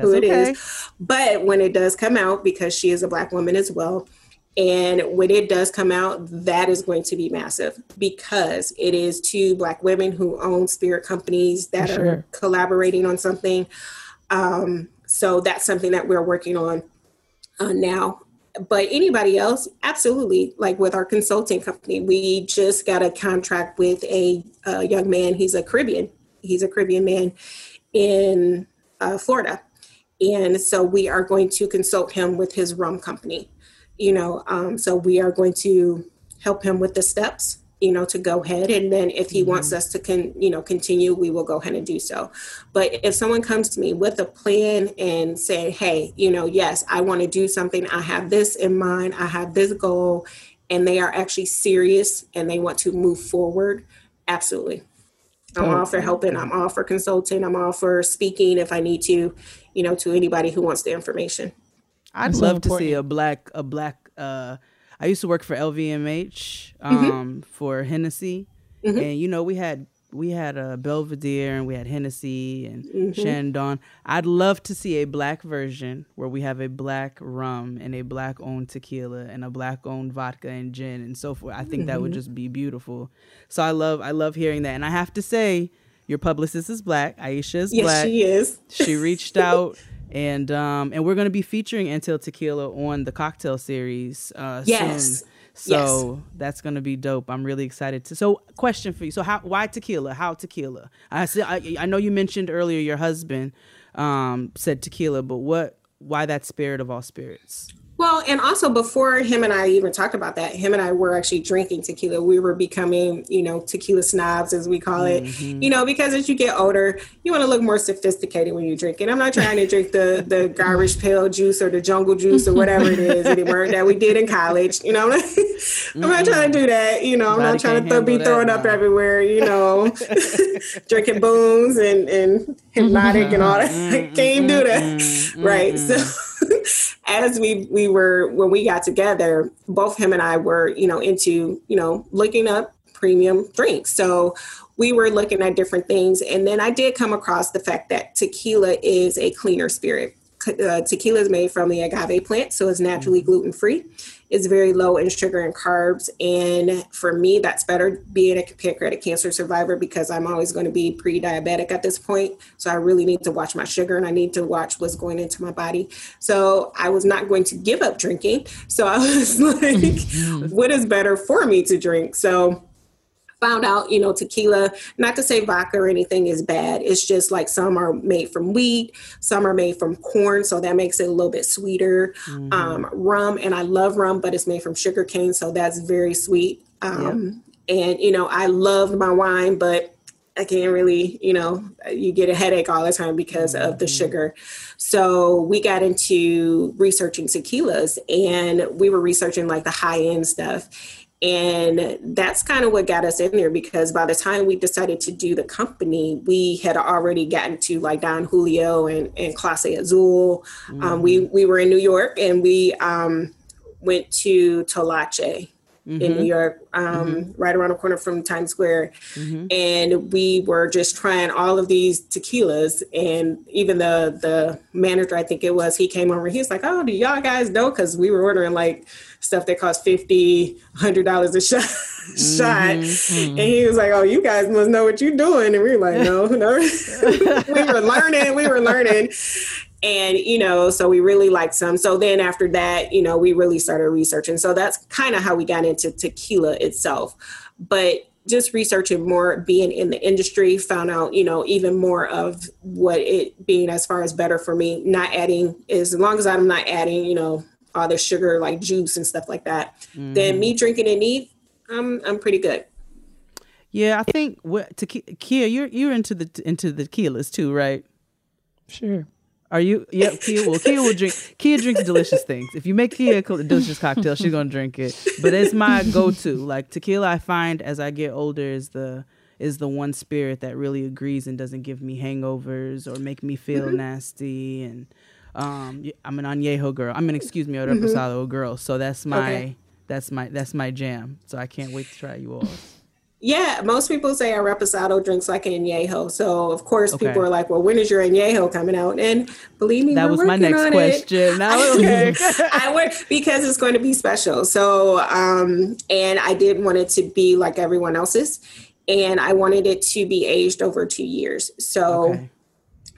who it is. okay. But when it does come out, because she is a black woman as well, and when it does come out, that is going to be massive because it is two black women who own spirit companies that For are collaborating on something. Um, so that's something that we're working on uh, now. But anybody else, absolutely. Like with our consulting company, we just got a contract with a, a young man. He's a Caribbean. He's a Caribbean man in uh, Florida, and so we are going to consult him with his rum company. You know, um, so we are going to help him with the steps. You know, to go ahead, and then if he wants us to con, you know, continue, we will go ahead and do so. But if someone comes to me with a plan and say, hey, you know, yes, I want to do something, I have this in mind, I have this goal, and they are actually serious and they want to move forward, absolutely. I'm all for helping, I'm all for consulting, I'm all for speaking if I need to, you know, to anybody who wants the information. I'd That's so love to see a black a black uh I used to work for LVMH Mm-hmm. um for Hennessy and you know we had we had a Belvedere and we had Hennessy and Mm-hmm. Chandon. I'd love to see a black version where we have a black rum and a black owned tequila and a black owned vodka and gin and so forth. I think that Mm-hmm. would just be beautiful. So I love I love hearing that. And I have to say your publicist is black. Aisha is Yes, black she is. she reached out and um and we're going to be featuring Anteel Tequila on the cocktail series uh Yes. soon. So that's going to be dope. I'm really excited to. So, question for you. So, how why tequila? How tequila? I see, I, I know you mentioned earlier your husband um said tequila, but what why that spirit of all spirits? Well, and also before him and I even talked about that, him and I were actually drinking tequila. We were becoming, you know, tequila snobs, as we call it. You know, because as you get older, you want to look more sophisticated when you drink it. I'm not trying to drink the the garbage pill juice or the jungle juice or whatever it is anymore that we did in college. You know, I'm not, I'm not trying to do that. You know, I'm not trying to th- be throwing up everywhere. You know, drinking Boone's and and Hpnotiq and all that. Can't even do that, right? So as we we were when we got together, both him and I were you know into you know looking up premium drinks. So we were looking at different things, and then I did come across the fact that tequila is a cleaner spirit. Uh, tequila is made from the agave plant, so it's naturally gluten free. It's very low in sugar and carbs, and for me, that's better being a pancreatic cancer survivor because I'm always going to be pre-diabetic at this point. So I really need to watch my sugar and I need to watch what's going into my body. So I was not going to give up drinking. So I was like, what is better for me to drink? So found out, you know, tequila, not to say vodka or anything is bad. It's just like some are made from wheat, some are made from corn. So that makes it a little bit sweeter. Um, rum, and I love rum, but it's made from sugar cane. So that's very sweet. Um, And, you know, I love my wine, but I can't really, you know, you get a headache all the time because of the sugar. So we got into researching tequilas and we were researching like the high end stuff. And that's kind of what got us in there because by the time we decided to do the company, we had already gotten to like Don Julio and, and Clase Azul. Um, we, we were in New York and we um, went to Toloache in New mm-hmm. York, um, mm-hmm. right around the corner from Times Square. Mm-hmm. And we were just trying all of these tequilas. And even the the manager, I think it was, he came over. He was like, "Oh, do y'all guys know?" Because we were ordering like stuff that cost fifty, hundred dollars a shot. shot. And he was like, "Oh, you guys must know what you're doing." And we were like, "No, no." we were learning. We were learning and you know so we really liked some. So then after that you know we really started researching. So that's kind of how we got into tequila itself. But just researching more being in the industry found out you know even more of what it being as far as better for me not adding as long as i'm not adding you know all the sugar like juice and stuff like that then me mm-hmm. drinking it neat i'm i'm pretty good. Yeah, I think what to Keia, you're you're into the into the tequilas too, right? Sure. Are you? Yep. Keia will. Keia will drink. Keia drinks delicious things. If you make Keia a delicious cocktail, she's gonna drink it. But it's my go-to. Like tequila, I find as I get older is the is the one spirit that really agrees and doesn't give me hangovers or make me feel nasty. And um, I'm an añejo girl. I'm an excuse me, a reposado girl. So that's my Okay. that's my that's my jam. So I can't wait to try you all. Yeah, most people say a reposado drinks like an añejo. So of course Okay. people are like, "Well, when is your añejo coming out?" And believe me, That was my next question. Okay. I work because it's going to be special. So, um, and I didn't want it to be like everyone else's, and I wanted it to be aged over two years. So Okay.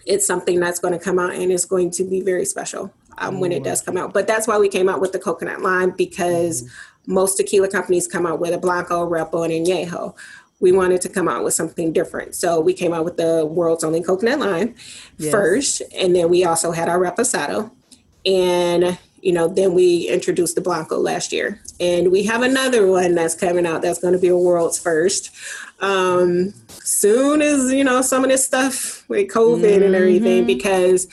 it's something that's going to come out and it's going to be very special um, when it does come out. But that's why we came out with the coconut lime because most tequila companies come out with a blanco, repo, and añejo. We wanted to come out with something different, so we came out with the world's only coconut lime Yes. first, and then we also had our reposado, and you know then we introduced the blanco last year, and we have another one that's coming out that's going to be a world's first. Um, soon as you know some of this stuff with COVID and everything, because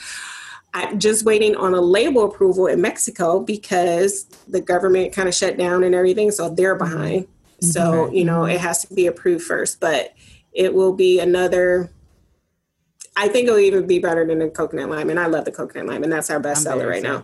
I'm just waiting on a label approval in Mexico because the government kind of shut down and everything, so they're mm-hmm. behind. Mm-hmm. So you know it has to be approved first, but it will be another. I think it'll even be better than the coconut lime, and I love the coconut lime, and that's our best I'm seller right now.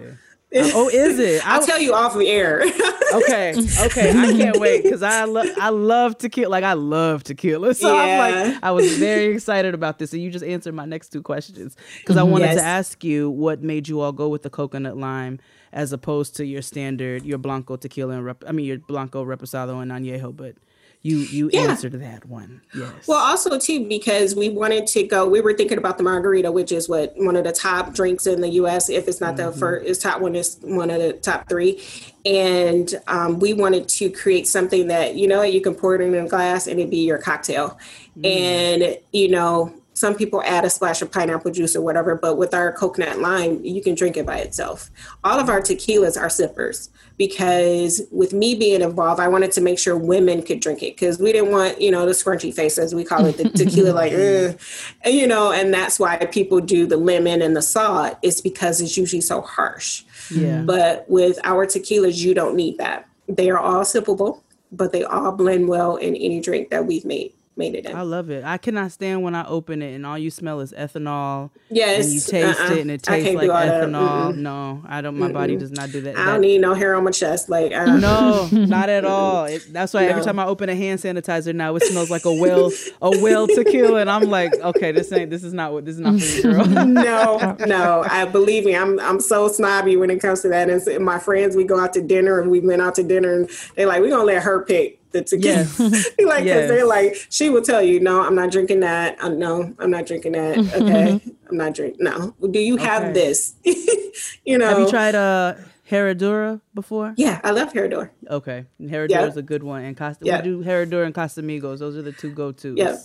Uh, oh, is it? I I'll tell you off the air. okay okay i can't wait because i love i love tequila like i love tequila so i'm like i was very excited about this and you just answered my next two questions because i wanted Yes. to ask you what made you all go with the coconut lime as opposed to your standard your blanco tequila and rep- i mean your blanco reposado and añejo but you you Yeah. answered that one yes Well, also too because we wanted to go. We were thinking about the margarita, which is what one of the top drinks in the U.S. If it's not the first, it's top one. Is one of the top three, and um, we wanted to create something that you know you can pour it in a glass and it be your cocktail, and you know. Some people add a splash of pineapple juice or whatever, but with our coconut lime, you can drink it by itself. All of our tequilas are sippers because with me being involved, I wanted to make sure women could drink it because we didn't want, you know, the scrunchy face, as we call it, the tequila, like, Ugh. and, you know, and that's why people do the lemon and the salt. It's because it's usually so harsh. yeah But with our tequilas, you don't need that. They are all sippable, but they all blend well in any drink that we've made made it in. I love it. I cannot stand when I open it and all you smell is ethanol. Yes, And you taste uh-uh. it and it tastes like that. ethanol. Mm-mm. No, I don't. My body does not do that. I don't need no hair on my chest. Like, uh, No, not at all. It, that's why every time I open a hand sanitizer now, it smells like a well, a well tequila, and I'm like, okay, this ain't, this is not what, this is not for you, girl. no, no. I believe me, I'm I'm so snobby when it comes to that. And my friends, we go out to dinner and we went out to dinner and they're like, we're gonna let her pick the tequila. Yes. like, Yes. they're like, she will tell you, no, I'm not drinking that. Uh, no, I'm not drinking that. Okay, I'm not drinking. No. Do you have Okay. this? you know. Have you tried a Herradura before? Yeah, I love Herradura. Okay, Herradura Yeah. is a good one, and Costa. Yeah. We do Herradura and Casamigos. Those are the two go tos. Yeah.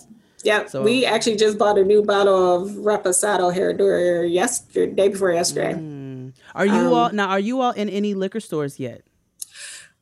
Yeah, So- we actually just bought a new bottle of Reposado Herradura yesterday, day before yesterday. Are you Um, all now? Are you all in any liquor stores yet?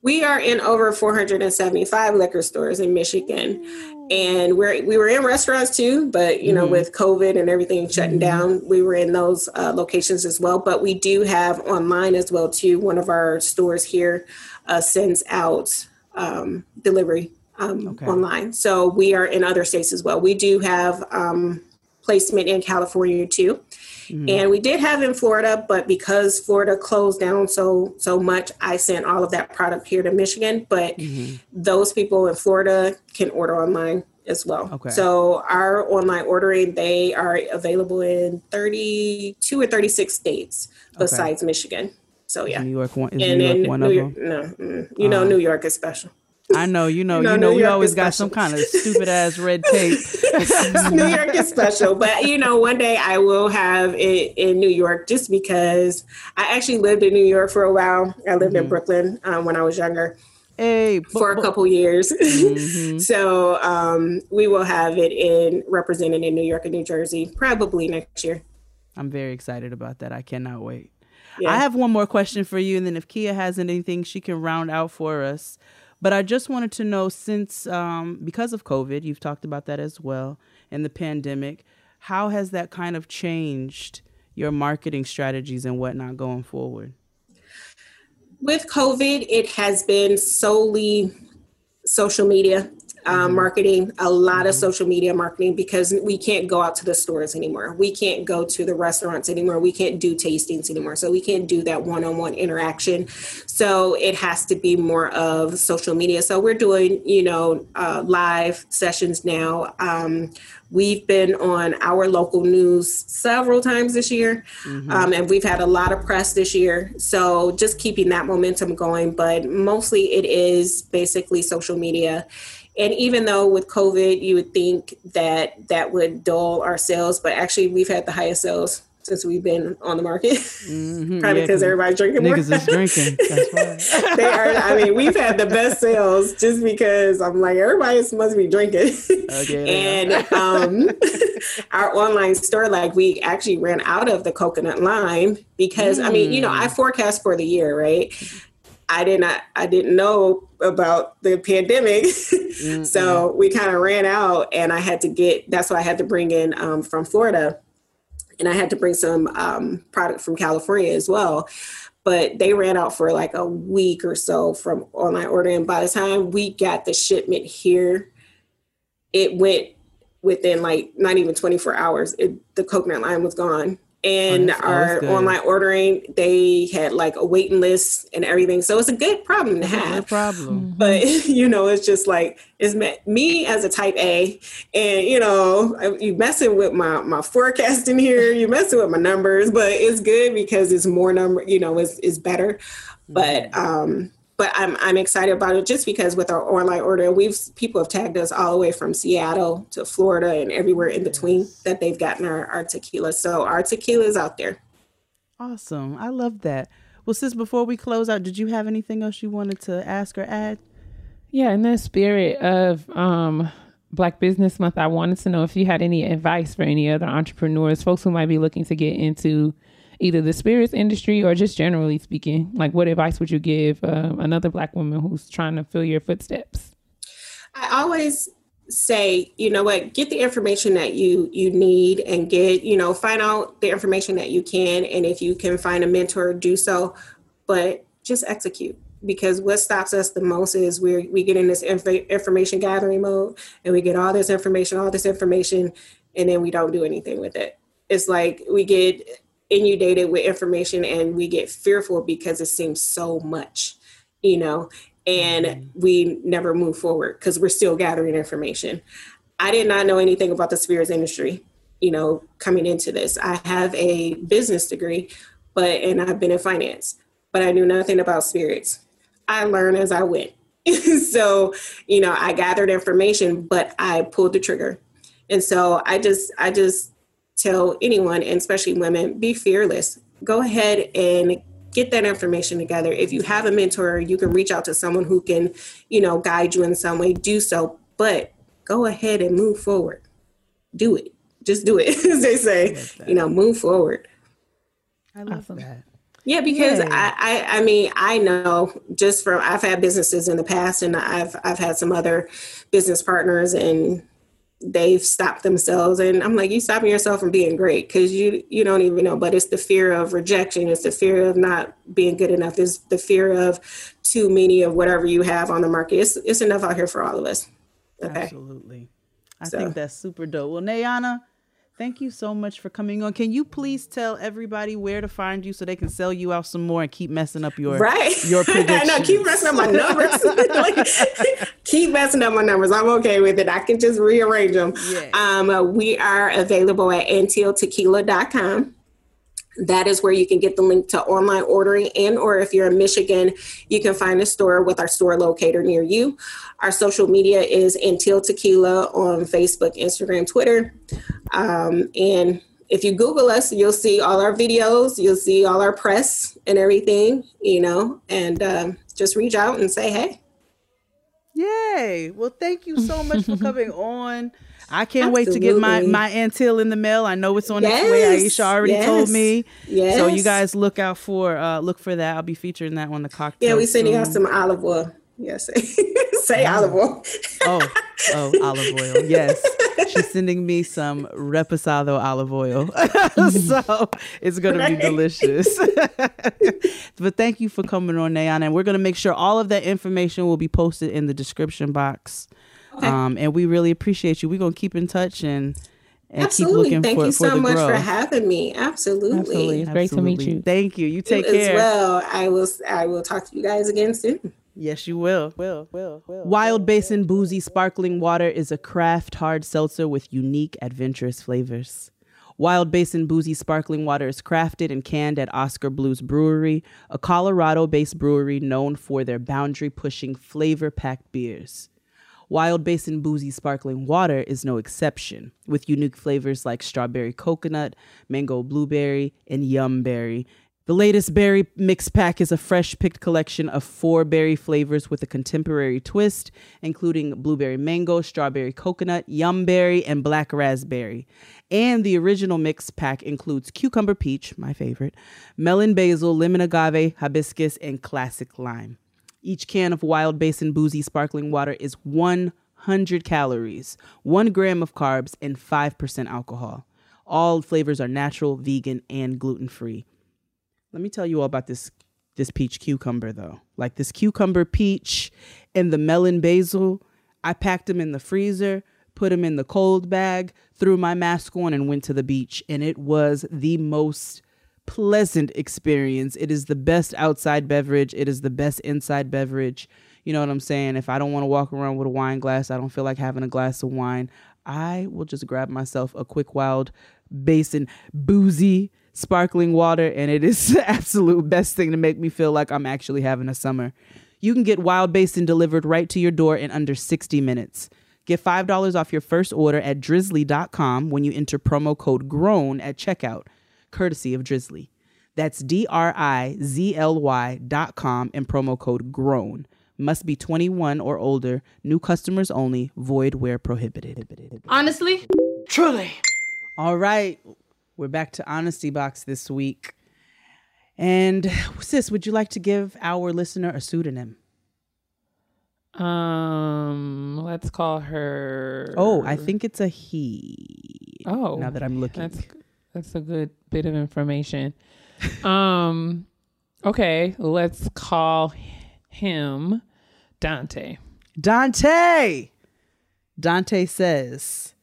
We are in over 475 liquor stores in Michigan, and we're we were in restaurants too. But you know, with COVID and everything shutting down, we were in those uh, locations as well. But we do have online as well too. One of our stores here uh, sends out um, delivery um, Okay. online, so we are in other states as well. We do have um, placement in California too. Mm-hmm. And we did have in Florida, but because Florida closed down so so much, I sent all of that product here to Michigan. But mm-hmm. those people in Florida can order online as well. Okay. So our online ordering, they are available in 32 or 36 states besides okay. Michigan. So yeah, New York one. Is and New York one New of York, them? No, mm, you know, uh, New York is special. I know, you know, you know, we always got some kind of stupid ass red tape. New York is special, but you know, one day I will have it in New York just because I actually lived in New York for a while. I lived mm-hmm. in Brooklyn um, when I was younger. Hey, for a couple years. Mm-hmm. so um, we will have it in represented in New York and New Jersey probably next year. I'm very excited about that. I cannot wait. Yeah. I have one more question for you, and then if Keia has anything, she can round out for us. But I just wanted to know since, um, because of COVID, you've talked about that as well, and the pandemic, how has that kind of changed your marketing strategies and whatnot going forward? With COVID, it has been solely social media um, mm-hmm. marketing, a lot of mm-hmm. social media marketing because we can't go out to the stores anymore. We can't go to the restaurants anymore. We can't do tastings anymore. So we can't do that one on one interaction. So it has to be more of social media. So we're doing, you know, uh, live sessions now. Um, we've been on our local news several times this year, mm-hmm. um, and we've had a lot of press this year. So just keeping that momentum going, but mostly it is basically social media and even though with COVID, you would think that that would dull our sales, but actually we've had the highest sales since we've been on the market. Mm-hmm, Probably yeah, because everybody's drinking niggas more. is drinking. That's they are. I mean, we've had the best sales just because I'm like everybody must be drinking. Okay, and um, our online store, like we actually ran out of the coconut lime because mm. I mean, you know, I mm. forecast for the year, right? I did not I didn't know about the pandemic. so we kind of ran out and I had to get that's why I had to bring in um, from Florida and I had to bring some um, product from California as well. But they ran out for like a week or so from online ordering. By the time we got the shipment here, it went within like not even 24 hours. It, the coconut line was gone and oh, our online ordering. They had like a waiting list and everything. So it's a good problem to have. no problem mm-hmm. but you know it's just like it's me as a type a. And you know you messing with my my forecasting here. You're messing with my numbers. But it's good because it's more number you know is is better. But mm-hmm. um but I'm I'm excited about it just because with our online order, we've people have tagged us all the way from Seattle to Florida and everywhere in between that they've gotten our, our tequila. So our tequila is out there. Awesome. I love that. Well, sis, before we close out, did you have anything else you wanted to ask or add? Yeah, in the spirit of um, Black Business Month, I wanted to know if you had any advice for any other entrepreneurs, folks who might be looking to get into either the spirits industry or just generally speaking? Like, what advice would you give uh, another Black woman who's trying to fill your footsteps? I always say you know what get the information that you you need and get you know find out the information that you can and if you can find a mentor do so but just execute because what stops us the most is we we get in this inf- information gathering mode and we get all this information all this information and then we don't do anything with it it's like we get inundated with information and we get fearful because it seems so much, you know, and mm-hmm. we never move forward because we're still gathering information. I did not know anything about the spirits industry, you know, coming into this. I have a business degree, but and I've been in finance, but I knew nothing about spirits. I learned as I went. so, you know, I gathered information, but I pulled the trigger. And so I just I just tell anyone, and especially women, be fearless. Go ahead and get that information together. If you have a mentor, you can reach out to someone who can, you know, guide you in some way, do so. But go ahead and move forward. Do it. Just do it, as they say. You know, move forward. I love awesome. that. Yeah, because I, I, I mean I know just from I've had businesses in the past and I've I've had some other business partners and they've stopped themselves. And i'm like you stopping yourself from being great because you you don't even know. But it's the fear of rejection. It's the fear of not being good enough. It's the fear of too many of whatever you have on the market. It's, it's enough out here for all of us. Okay? absolutely. I so. think that's super dope. Well nayana Thank you so much for coming on. Can you please tell everybody where to find you so they can sell you out some more and keep messing up your right your I predictions? know, keep messing up my numbers. Like, keep messing up my numbers. I'm okay with it. I can just rearrange them. Yeah. Um, uh, we are available at anteeltequila.com. That is where you can get the link to online ordering and or if you're in Michigan, you can find a store with our store locator near you. Our social media is Anteel Tequila on Facebook, Instagram, Twitter. Um, and if you Google us, you'll see all our videos, you'll see all our press and everything, you know, and um, just reach out and say, hey. Yay! Well, thank you so much for coming on. I can't wait to get my Absolutely. my Anteel in the mail. I know it's on its way. Aisha already told me. yes. So you guys look out for uh look for that. I'll be featuring that on the cocktail. Yeah, we sending out some olive oil. Yes, say olive oil. Oh, oh, olive oil. Yes. She's sending me some reposado olive oil. so it's going to be delicious. but thank you for coming on, Nayan. And we're going to make sure all of that information will be posted in the description box. Um, and we really appreciate you. We're going to keep in touch and, and Absolutely. keep looking Thank for, you for so the much growth. for having me. Absolutely. Absolutely. It's great to meet you. Thank you. You take As care. well, I will. I will talk to you guys again soon. Yes, you will. Will, will, will. Wild Basin Boozy Sparkling Water is a craft hard seltzer with unique, adventurous flavors. Wild Basin Boozy Sparkling Water is crafted and canned at Oskar Blues Brewery, a Colorado based brewery known for their boundary pushing, flavor packed beers. Wild Basin Boozy Sparkling Water is no exception, with unique flavors like strawberry coconut, mango blueberry, and yum berry. The latest berry mix pack is a fresh picked collection of four berry flavors with a contemporary twist, including blueberry mango, strawberry coconut, yum berry, and black raspberry. And the original mix pack includes cucumber peach, my favorite, melon basil, lemon agave, hibiscus, and classic lime. Each can of Wild Basin Boozy sparkling water is 100 calories, 1 gram of carbs, and 5% alcohol. All flavors are natural, vegan, and gluten free. Let me tell you all about this this peach cucumber though. Like this cucumber peach and the melon basil, I packed them in the freezer, put them in the cold bag, threw my mask on and went to the beach and it was the most pleasant experience. It is the best outside beverage, it is the best inside beverage. You know what I'm saying? If I don't want to walk around with a wine glass, I don't feel like having a glass of wine, I will just grab myself a quick wild basin boozy sparkling water and it is the absolute best thing to make me feel like I'm actually having a summer. You can get Wild Basin delivered right to your door in under 60 minutes. Get $5 off your first order at drizly.com when you enter promo code GROWN at checkout, courtesy of Drizly. That's D R I Z L Y dot com and promo code GROWN. Must be 21 or older, new customers only, void where prohibited. Honestly, Truly. All right. We're back to Honesty Box this week. And sis, would you like to give our listener a pseudonym? Um, let's call her. Oh, I think it's a he. Oh, Now that I'm looking. That's a good bit of information. um, okay, let's call him Dante. Dante. Dante says,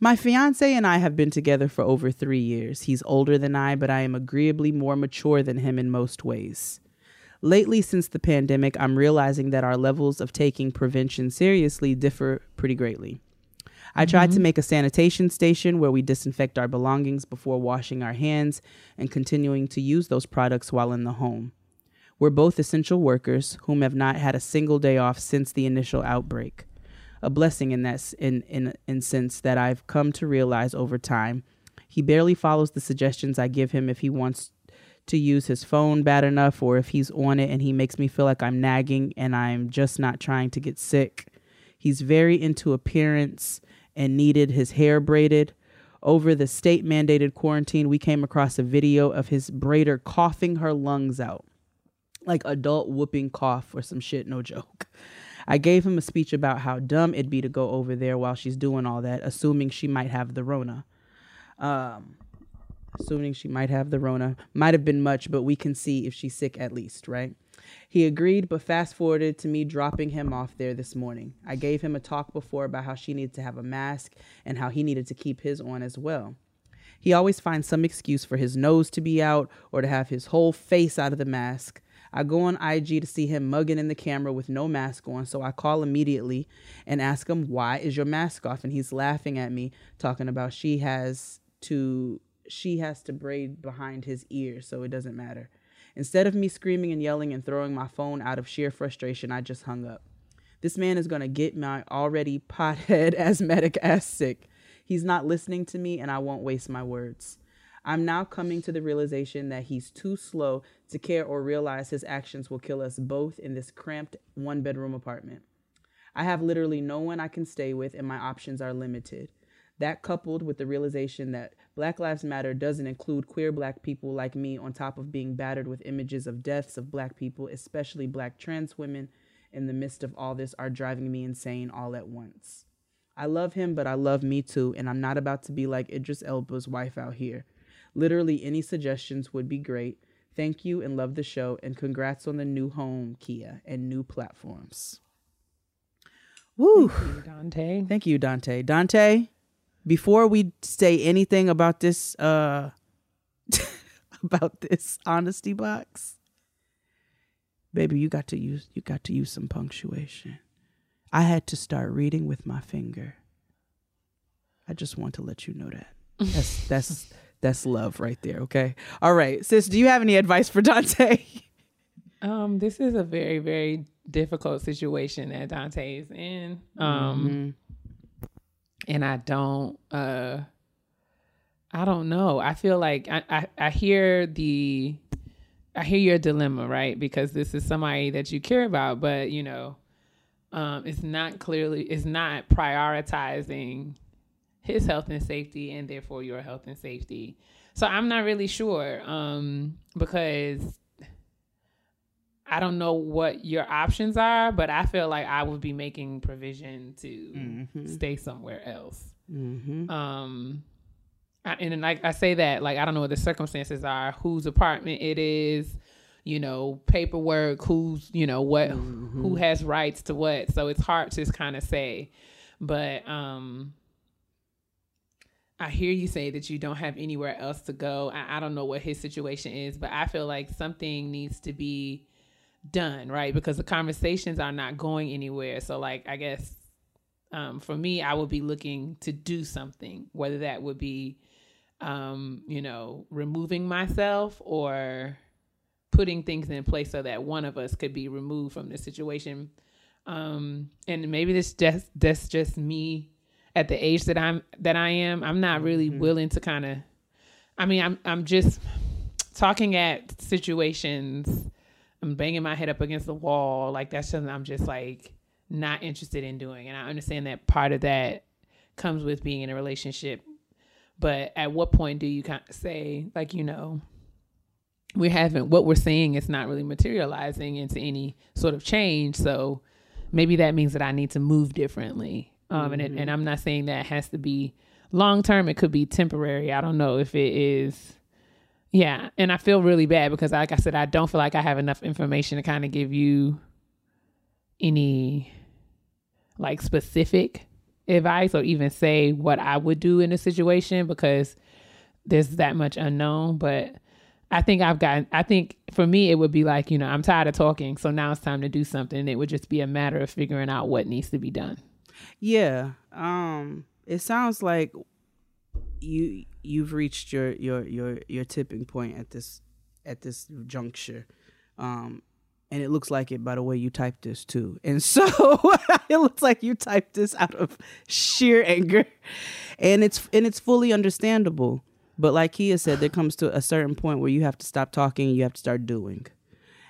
My fiance and I have been together for over three years. He's older than I, but I am agreeably more mature than him in most ways. Lately, since the pandemic, I'm realizing that our levels of taking prevention seriously differ pretty greatly. I tried to mm-hmm. make a sanitation station where we disinfect our belongings before washing our hands and continuing to use those products while in the home. We're both essential workers whom have not had a single day off since the initial outbreak. A blessing in that in in in sense that I've come to realize over time. He barely follows the suggestions I give him if he wants to use his phone bad enough or if he's on it and he makes me feel like I'm nagging and I'm just not trying to get sick. He's very into appearance and needed his hair braided. Over the state mandated quarantine, we came across a video of his braider coughing her lungs out like adult whooping cough or some shit, no joke. I gave him a speech about how dumb it'd be to go over there while she's doing all that, assuming she might have the Rona. Um, assuming she might have the Rona. Might have been much, but we can see if she's sick at least, right? He agreed, but fast forwarded to me dropping him off there this morning. I gave him a talk before about how she needed to have a mask and how he needed to keep his on as well. He always finds some excuse for his nose to be out or to have his whole face out of the mask. I go on IG to see him mugging in the camera with no mask on, so I call immediately and ask him, Why is your mask off? And he's laughing at me, talking about she has to she has to braid behind his ear, so it doesn't matter. Instead of me screaming and yelling and throwing my phone out of sheer frustration, I just hung up. This man is gonna get my already pothead asthmatic ass sick. He's not listening to me, and I won't waste my words. I'm now coming to the realization that he's too slow to care or realize his actions will kill us both in this cramped one bedroom apartment. I have literally no one I can stay with, and my options are limited. That, coupled with the realization that Black Lives Matter doesn't include queer black people like me, on top of being battered with images of deaths of black people, especially black trans women, in the midst of all this, are driving me insane all at once. I love him, but I love me too, and I'm not about to be like Idris Elba's wife out here. Literally, any suggestions would be great. Thank you and love the show, and congrats on the new home, Keia, and new platforms. Woo! Thank you, Dante. Thank you, Dante. Dante, before we say anything about this, uh, about this honesty box, baby, you got to use you got to use some punctuation. I had to start reading with my finger. I just want to let you know that. That's that's that's love right there, okay? All right. Sis, do you have any advice for Dante? Um, this is a very, very difficult situation that Dante is in. Um and I don't uh I don't know. I feel like I, I, I hear the I hear your dilemma, right? Because this is somebody that you care about, but you know, um, it's not clearly it's not prioritizing his health and safety and therefore your health and safety. So I'm not really sure um, because I don't know what your options are, but I feel like I would be making provision to Mm-hmm. stay somewhere else. Mm-hmm. Um, I, and like I say that, like I don't know what the circumstances are, whose apartment it is, you know, paperwork, who's, you know, what, who has rights to what. So it's hard to just kind of say, but um, I hear you say that you don't have anywhere else to go. I, I don't know what his situation is, but I feel like something needs to be done, right? Because the conversations are not going anywhere. So, like, I guess um, for me, I would be looking to do something, whether that would be, um, you know, removing myself or putting things in place so that one of us could be removed from the situation. Um, and maybe this just that's just me at the age that I'm that I am. I'm not really willing to kind of. I mean, I'm I'm just talking at situations. I'm banging my head up against the wall. Like that's something I'm just like not interested in doing. And I understand that part of that comes with being in a relationship. But at what point do you kind of say, like, you know, we're having what we're seeing is not really materializing into any sort of change. So maybe that means that I need to move differently. Um, and it, and I'm not saying that has to be long term. It could be temporary. I don't know if it is. Yeah, and I feel really bad because, like I said, I don't feel like I have enough information to kind of give you any like specific advice or even say what I would do in a situation because there's that much unknown. But I think I've gotten, I think for me, it would be like, you know, I'm tired of talking. So now it's time to do something. It would just be a matter of figuring out what needs to be done. Yeah. Um it sounds like you you've reached your your your your tipping point at this at this juncture. Um and it looks like it by the way you typed this too. And so it looks like you typed this out of sheer anger. And it's and it's fully understandable. But like Keia said, there comes to a certain point where you have to stop talking, you have to start doing.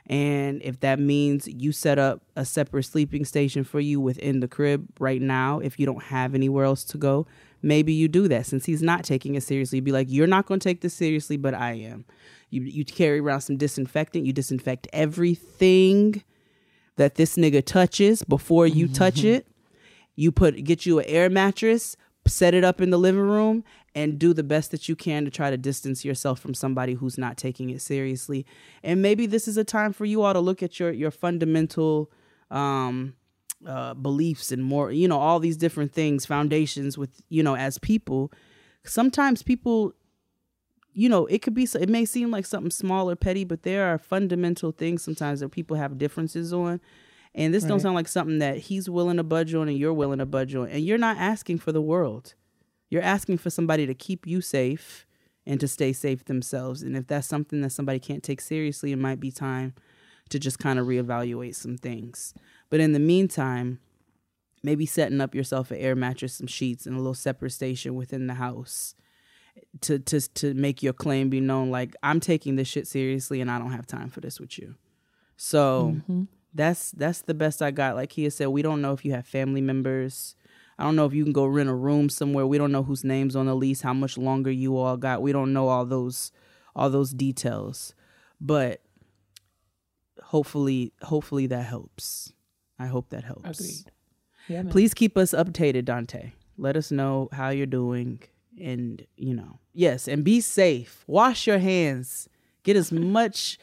And if that means you set up a separate sleeping station for you within the crib right now, if you don't have anywhere else to go, maybe you do that. Since he's not taking it seriously, be like, you're not going to take this seriously, but I am. You you carry around some disinfectant. You disinfect everything that this nigga touches before you touch it. You put get you an air mattress, set it up in the living room, and do the best that you can to try to distance yourself from somebody who's not taking it seriously. And maybe this is a time for you all to look at your your fundamental um uh beliefs and more you know all these different things foundations with you know as people sometimes people you know, it could be, it may seem like something small or petty, but there are fundamental things sometimes that people have differences on. And this don't sound like something that he's willing to budge on and you're willing to budge on. And you're not asking for the world. You're asking for somebody to keep you safe and to stay safe themselves. And if that's something that somebody can't take seriously, it might be time to just kind of reevaluate some things. But in the meantime, maybe setting up yourself an air mattress, some sheets, and a little separate station within the house to to to make your claim be known. Like I'm taking this shit seriously, and I don't have time for this with you. So mm-hmm. that's that's the best I got. Like Keia said, we don't know if you have family members. I don't know if you can go rent a room somewhere. We don't know whose names on the lease, how much longer you all got. We don't know all those all those details. But hopefully hopefully that helps. I hope that helps. Agreed. Yeah, man. Please keep us updated, Dante. Let us know how you're doing and, you know. Yes, and be safe. Wash your hands. Get as much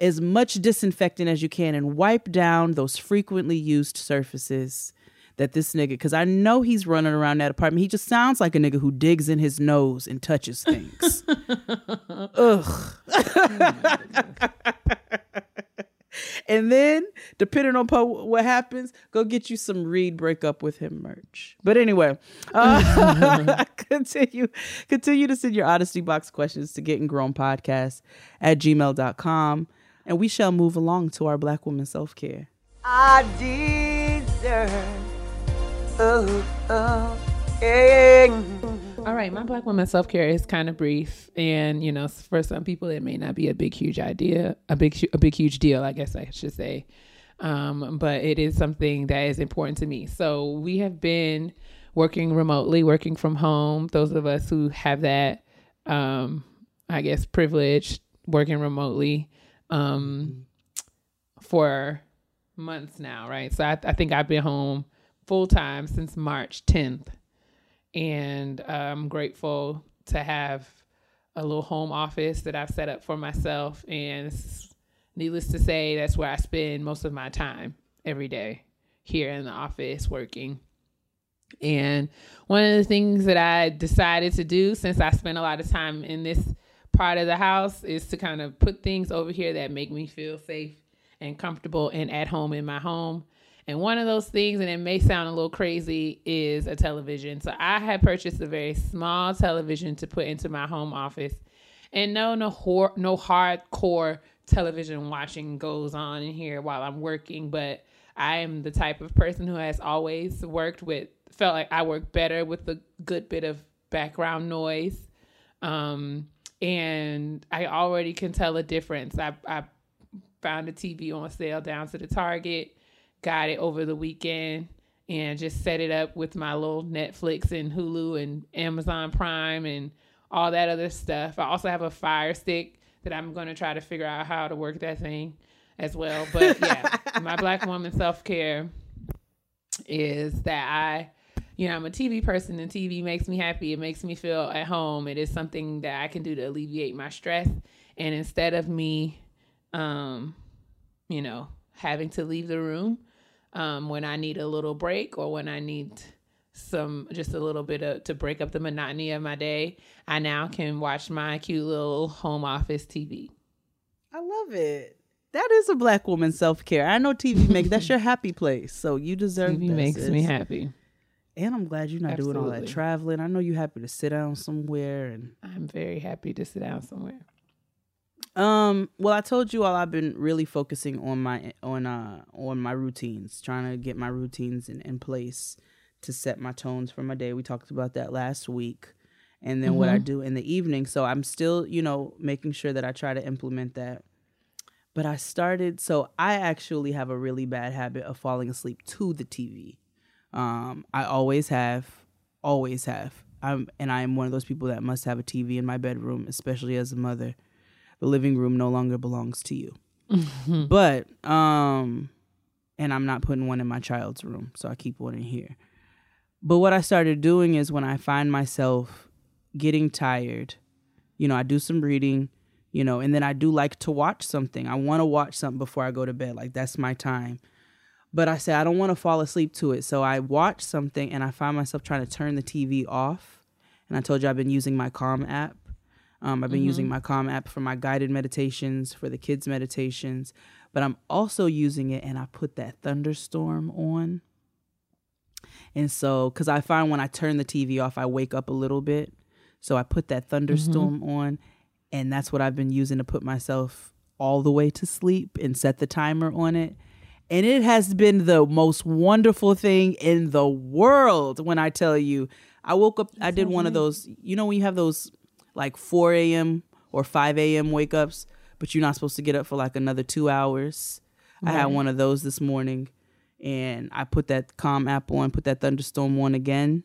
as much disinfectant as you can and wipe down those frequently used surfaces that this nigga cuz I know he's running around that apartment. He just sounds like a nigga who digs in his nose and touches things. Ugh. Oh And then, depending on po- what happens, go get you some Reed break up with him merch. But anyway, uh, continue continue to send your honesty box questions to getting grown podcast at gmail.com. And we shall move along to our black woman self care. I deserve. Oh, oh. All right, my black woman self care is kind of brief, and you know, for some people, it may not be a big, huge idea, a big, a big, huge deal. I guess I should say, um, but it is something that is important to me. So we have been working remotely, working from home. Those of us who have that, um, I guess, privilege, working remotely, um, for months now, right? So I, I think I've been home full time since March 10th and um, I'm grateful to have a little home office that I've set up for myself. And needless to say, that's where I spend most of my time every day here in the office working. And one of the things that I decided to do since I spend a lot of time in this part of the house is to kind of put things over here that make me feel safe and comfortable and at home in my home. And one of those things, and it may sound a little crazy, is a television. So I had purchased a very small television to put into my home office. And no, no, hor- no hardcore television watching goes on in here while I'm working. But I am the type of person who has always worked with, felt like I work better with a good bit of background noise. Um, and I already can tell a difference. I, I found a TV on sale down to the Target, got it over the weekend, and just set it up with my little Netflix and Hulu and Amazon Prime and all that other stuff. I also have a Fire Stick that I'm going to try to figure out how to work that thing as well. But yeah, my Black woman self care is that I, you know, I'm a TV person and TV makes me happy. It makes me feel at home. It is something that I can do to alleviate my stress. And instead of me, um, you know, having to leave the room um, when I need a little break or when I need some just a little bit of to break up the monotony of my day, I now can watch my cute little home office TV. I love it. That is a black woman self care. I know TV makes that's your happy place, so you deserve. TV that, makes me happy. And I'm glad you're not doing all that traveling. I know you're happy to sit down somewhere and I'm very happy to sit down somewhere. Um, well, I told you all I've been really focusing on my on uh on my routines, trying to get my routines in, in place to set my tones for my day. We talked about that last week. And then what I do in the evening. So I'm still, you know, making sure that I try to implement that. But I started so I actually have a really bad habit of falling asleep to the TV. Um, I always have, always have. I'm and I am one of those people that must have a TV in my bedroom, especially as a mother the living room no longer belongs to you. but um and I'm not putting one in my child's room, so I keep one in here. But what I started doing is when I find myself getting tired, you know, I do some reading, you know, and then I do like to watch something. I want to watch something before I go to bed. Like that's my time. But I say I don't want to fall asleep to it. So I watch something and I find myself trying to turn the TV off. And I told you I've been using my Calm app Um, I've been using my Calm app for my guided meditations, for the kids' meditations, but I'm also using it and I put that thunderstorm on. And so, because I find when I turn the TV off, I wake up a little bit. So I put that thunderstorm on, and that's what I've been using to put myself all the way to sleep and set the timer on it. And it has been the most wonderful thing in the world when I tell you. I woke up, I did one of those, you know, when you have those like 4 a.m. or 5 a.m. wake ups, but you're not supposed to get up for like another two hours. I had one of those this morning and I put that calm app on, put that thunderstorm on again.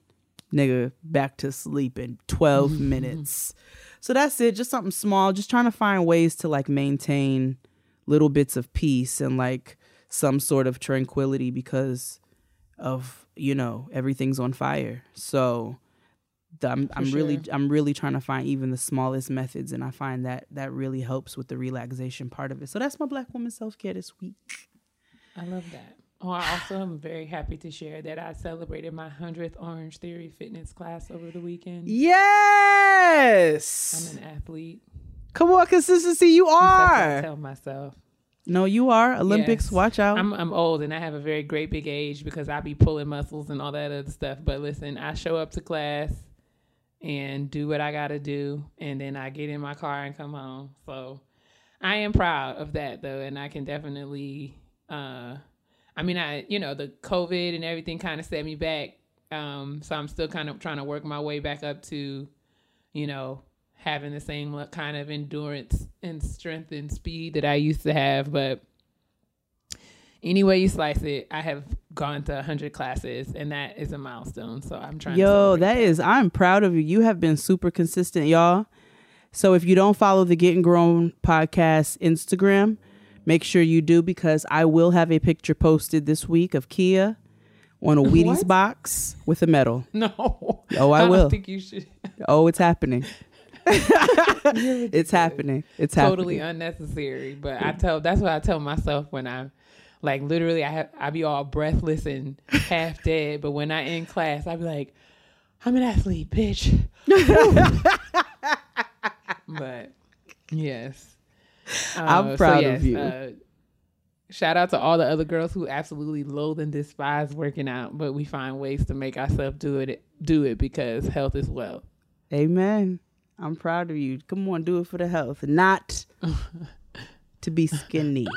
Nigga, back to sleep in 12 minutes. So that's it. Just something small. Just trying to find ways to like maintain little bits of peace and like some sort of tranquility because of, you know, everything's on fire. So the- I'm, I'm really I'm really trying to find even the smallest methods and I find that that really helps with the relaxation part of it. So that's my black woman self-care this week. I love that. Oh, I also am very happy to share that I celebrated my 100th Orangetheory fitness class over the weekend. Yes. I'm an athlete. Come on, consistency. You what I are. tell myself. No, you are. Olympics. Yes. Watch out. I'm I'm old and I have a very great big age because I be pulling muscles and all that other stuff. But listen, I show up to class and do what I gotta do, and then I get in my car and come home. So I am proud of that though, and I can definitely. uh I mean, I you know the COVID and everything kind of set me back, um, so I'm still kind of trying to work my way back up to, you know, having the same kind of endurance and strength and speed that I used to have. But any way you slice it, I have gone to 100 classes, and that is a milestone. So I'm trying. to Yo, celebrate that is. I'm proud of you. You have been super consistent, y'all. So if you don't follow the Getting Grown podcast Instagram, make sure you do because I will have a picture posted this week of Keia on a Wheaties What? box with a medal. No. Oh, I don't will. think you should. Oh, it's happening. it's happening. It's happening. totally unnecessary. But I tell that's what I tell myself when I'm like literally I have I be all breathless and half dead. But when I in class, I be like, I'm an athlete, bitch. but yes, I'm Uh, proud of you. Uh, shout out to all the other girls who absolutely loathe and despise working out, but we find ways to make ourselves do it do it because health is wealth. Amen. I'm proud of you. Come on, do it for the health, not to be skinny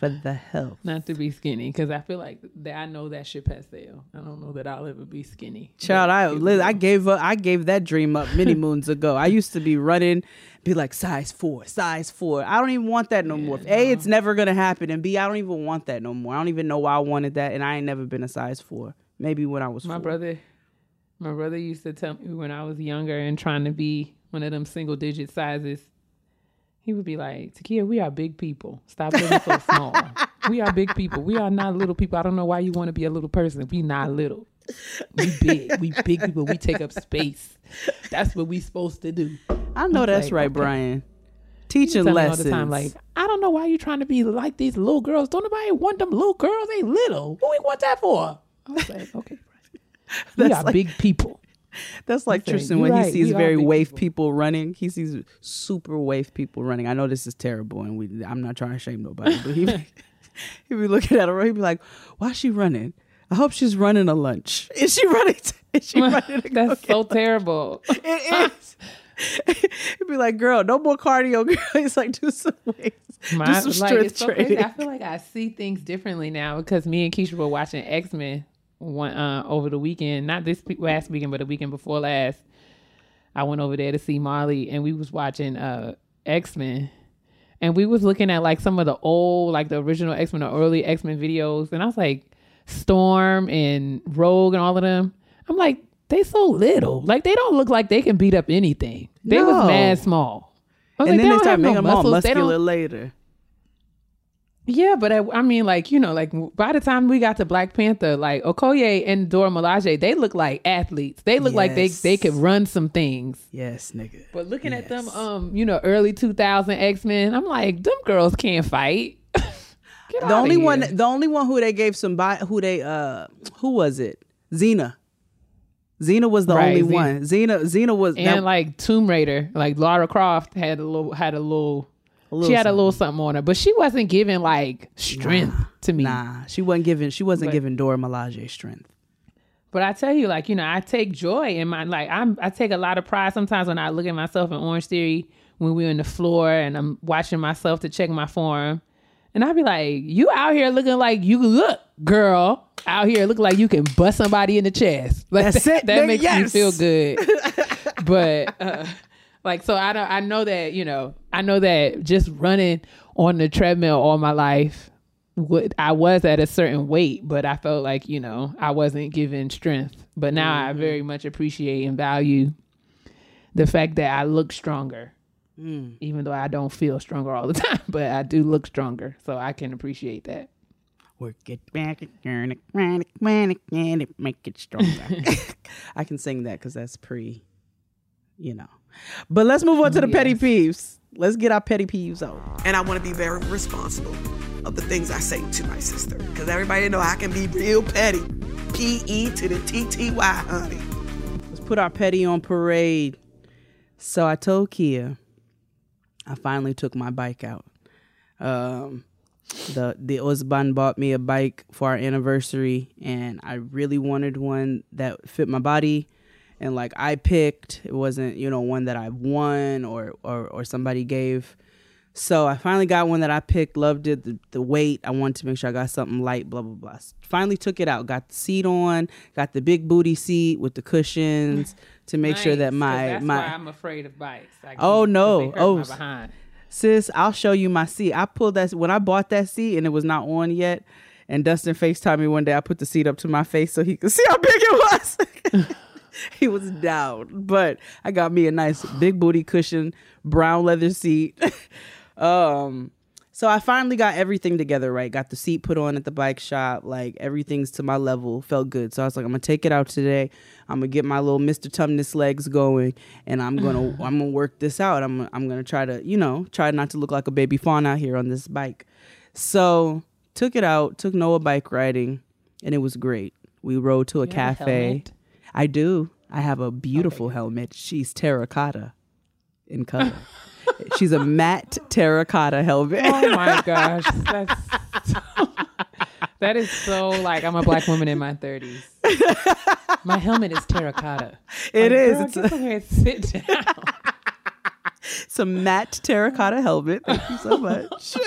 for the health. not to be skinny because I feel like that I know that ship has sailed. I don't know that I'll ever be skinny. Child, I it Liz. I gave up. I gave that dream up many moons ago. I used to be running, be like size four, size four. I don't even want that no more. A, it's never gonna happen, and B, I don't even want that no more. I don't even know why I wanted that, and I ain't never been a size four. Maybe when I was my four. brother, my brother used to tell me when I was younger and trying to be one of them single digit sizes. He would be like, Takia, we are big people. Stop living so small. we are big people. We are not little people. I don't know why you want to be a little person. We not little. We big. We big people. We take up space. That's what we supposed to do. I know that's like, right, okay. Brian. Teaching me all the time, like, I don't know why you trying to be like these little girls. Don't nobody want them little girls. They little. What we want that for? I was like, okay, we That's are like- big people. That's like said, Tristan "You when right, he sees very waif people." people. running. He sees super waif people running. I know this is terrible, and we. I'm not trying to shame nobody, but he he be looking at her. He'd be like, "Why is she running? I hope she's running a lunch. Is she running? Is she running? To That's so terrible. It is. He'd be like, "Girl, no more cardio, girl." He's like, "Do some weights, do some strength it's so training." crazy. I feel like I see things differently now because me and Keisha were watching X Men one uh, over the weekend. Not this last weekend, but the weekend before last. I went over there to see Marley, and we was watching uh, X Men, and we was looking at like some of the old, like the original X Men or early X Men videos, and I was like, Storm and Rogue and all of them. I'm like, they so little, like they don't look like they can beat up anything. They No. was mad small. Was and like, then they don't start have no them all. They muscular later. Yeah, but I, I mean, like you know, like by the time we got to Black Panther, like Okoye and Dora Milaje, they look like athletes. They look like they they could run some things. Yes, nigga. But looking at them, um, you know, early two thousand X Men, I'm like, them girls can't fight. The only one, the only one who they gave some, bi- who they, uh, who was it? Xena. Xena was the Right, only Xena- one. Xena Xena was and that- like Tomb Raider, like Lara Croft had a little had a little, she had a little something on her, but she wasn't giving like strength to me. Nah, she wasn't giving she wasn't But- giving Dora Milaje strength. But I tell you, like you know, I take joy in my like I'm I take a lot of pride sometimes when I look at myself in Orangetheory when we're on the floor and I'm watching myself to check my form, and I'd be like, you out here looking like you look, girl, out here looking like you can bust somebody in the chest. Like That's that, it, That nigga, makes me feel good. but uh, like so I don't I know that you know I know that just running on the treadmill all my life would I was at a certain weight but I felt like you know I wasn't given strength but now I mm-hmm. very much appreciate and value the fact that I look stronger mm. even though I don't feel stronger all the time but I do look stronger so I can appreciate that Work it back, turn it, run it, run it, and it, make it stronger. I can sing that because that's pre, you know. But let's move on to the petty peeves. Let's get our petty peeves out. and I want to be very responsible of the things I say to my sister because everybody know I can be real petty. P E to the T T Y, honey. Let's put our petty on parade. So I told Keia, I finally took my bike out. Um, the the husband bought me a bike for our anniversary, and I really wanted one that fit my body. And like I picked, it wasn't you know one that I won or or or somebody gave. So I finally got one that I picked, loved it, the, the weight. I wanted to make sure I got something light, blah, blah, blah. Finally took it out, got the seat on, got the big booty seat with the cushions to make sure that Nice, my, that's my, why I'm afraid of bikes I Oh, no. Oh, sis, I'll show you my seat. I pulled that, when I bought that seat and it was not on yet, and Dustin FaceTimed me one day, I put the seat up to my face so he could see how big it was. he was down, but I got me a nice big booty cushion, brown leather seat. um, so I finally got everything together, right? Got the seat put on at the bike shop, like everything's to my level, felt good. So I was like, I'm gonna take it out today. I'm gonna get my little Mr. Tumnus legs going, and I'm gonna I'm gonna work this out. I'm I'm gonna try to you know try not to look like a baby fawn out here on this bike. So took it out, took Noah bike riding, and it was great. We rode to a You cafe. I do. I have a beautiful helmet. She's terracotta in color. She's a matte terracotta helmet. Oh my gosh, that's so, that is so like I'm a black woman in my 30s. My helmet is terracotta. It Like, is. girl, It's a- sit down. It's a matte terracotta helmet. Thank you so much.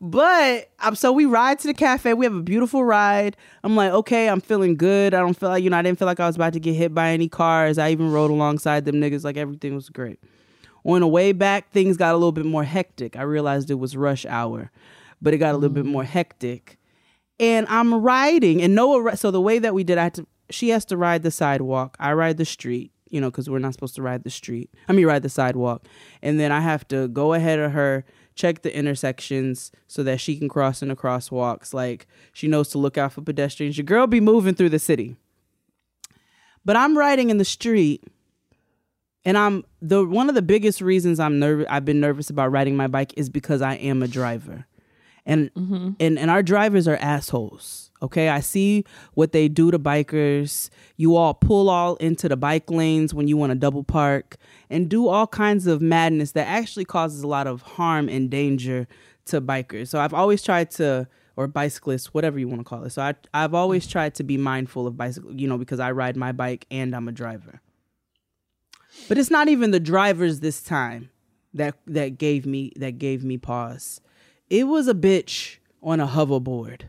but I'm so we ride to the cafe. We have a beautiful ride. I'm like, okay, I'm feeling good. I don't feel like, you know, I didn't feel like I was about to get hit by any cars. I even rode alongside them niggas. Like everything was great. On the way back, things got a little bit more hectic. I realized it was rush hour, but it got a little bit mm. more hectic. And I'm riding, and Noah. So the way that we did, I had to. She has to ride the sidewalk. I ride the street. You know, because we're not supposed to ride the street. I mean, ride the sidewalk, and then I have to go ahead of her, check the intersections so that she can cross in the crosswalks. Like she knows to look out for pedestrians. Your girl be moving through the city, but I'm riding in the street and I'm the one of the biggest reasons I'm nervous I've been nervous about riding my bike is because I am a driver. And mm-hmm. and and our drivers are assholes. Okay? I see what they do to bikers. You all pull all into the bike lanes when you want to double park and do all kinds of madness that actually causes a lot of harm and danger to bikers. So I've always tried to or bicyclists, whatever you want to call it. So I I've always tried to be mindful of bicycle, you know, because I ride my bike and I'm a driver. But it's not even the drivers this time that that gave me that gave me pause. It was a bitch on a hoverboard.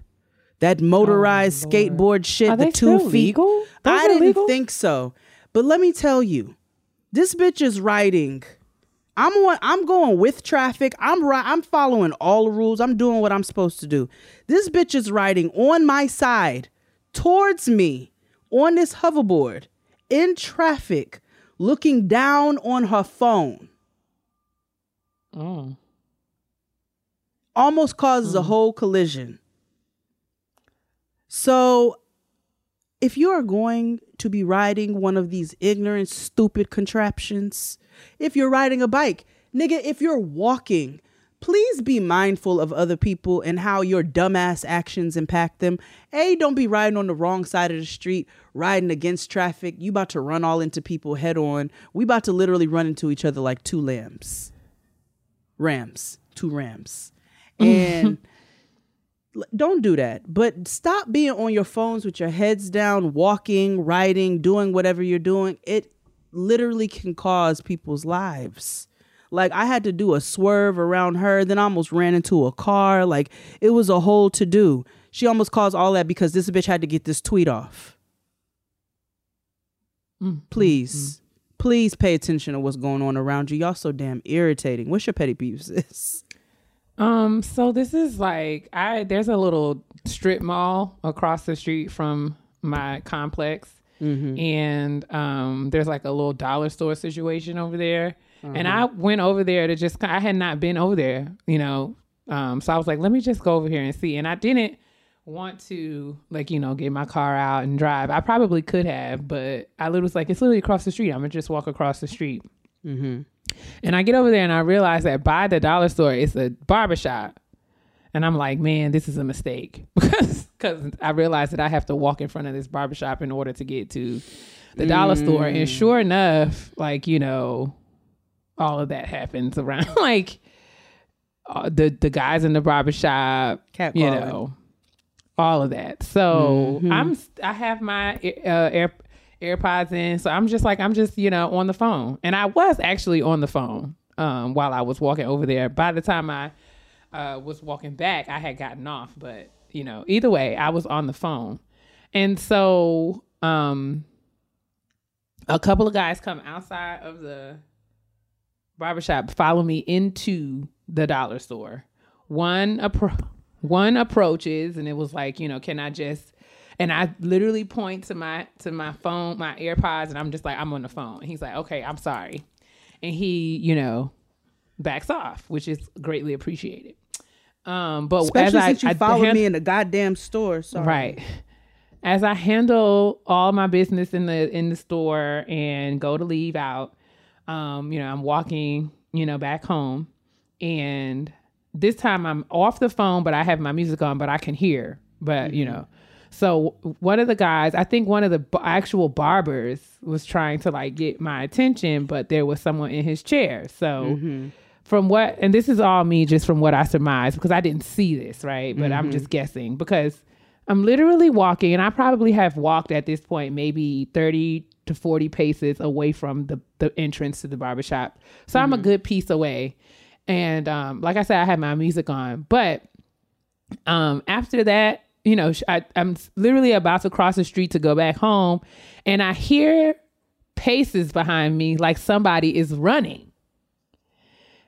That oh, motorized skateboard shit, Are the they two still feet. legal? I didn't legal? think so. But let me tell you, this bitch is riding. I'm on, I'm going with traffic. I'm ri- I'm following all the rules. I'm doing what I'm supposed to do. This bitch is riding on my side towards me on this hoverboard in traffic, looking down on her phone. Oh. Almost causes a mm. whole collision. So, if you are going to be riding one of these ignorant, stupid contraptions, if you're riding a bike, nigga, if you're walking, please be mindful of other people and how your dumbass actions impact them. A, don't be riding on the wrong side of the street, riding against traffic. You about to run all into people head on. We about to literally run into each other like two lambs. Rams, two rams. And don't do that. But stop being on your phones with your heads down, walking, riding, doing whatever you're doing. It literally can cause people's lives. Like I had to do a swerve around her, then I almost ran into a car. Like it was a whole to do. She almost caused all that because this bitch had to get this tweet off. Mm, mm, please, mm. please pay attention to what's going on around you. Y'all so damn irritating. What's your petty peeves? Um, so this is like I there's a little strip mall across the street from my complex. And um there's like a little dollar store situation over there. And I went over there to just I had not been over there, you know. Um so I was like, let me just go over here and see. And I didn't want to like, you know, get my car out and drive. I probably could have, but I literally was like, it's literally across the street. I'm gonna just walk across the street. And I get over there and I realize that by the dollar store, it's a barbershop. And I'm like, man, this is a mistake because because I realized that I have to walk in front of this barbershop in order to get to the dollar store. And sure enough, like you know, all of that happens around like uh, the the guys in the barbershop, Catcalling. you know, all of that. So I'm I have my uh, air AirPods in, so I'm just like I'm just you know on the phone, and I was actually on the phone um, while I was walking over there. By the time I uh, was walking back, I had gotten off, but you know, either way, I was on the phone, and so um, a couple of guys come outside of the barbershop, follow me into the dollar store. One appro- one approaches, and it was like, you know, can I just and I literally point to my to my phone, my AirPods, and I'm just like, I'm on the phone. He's like, okay, I'm sorry, and he, you know, backs off, which is greatly appreciated. Um, but Especially as since you I, I followed hand- me in the goddamn store. Sorry. Right. As I handle all my business in the in the store and go to leave out, um, you know, I'm walking, you know, back home, and this time I'm off the phone, but I have my music on, but I can hear. But you know, so one of the guys, I think one of the b- actual barbers was trying to like get my attention, but there was someone in his chair. So from what, and this is all me just from what I surmise because I didn't see this, right? But I'm just guessing because I'm literally walking, and I probably have walked at this point maybe 30 to 40 paces away from the, the entrance to the barbershop. So I'm a good piece away. And um, like I said, I had my music on. But um, after that, you know, I, I'm literally about to cross the street to go back home, and I hear paces behind me like somebody is running.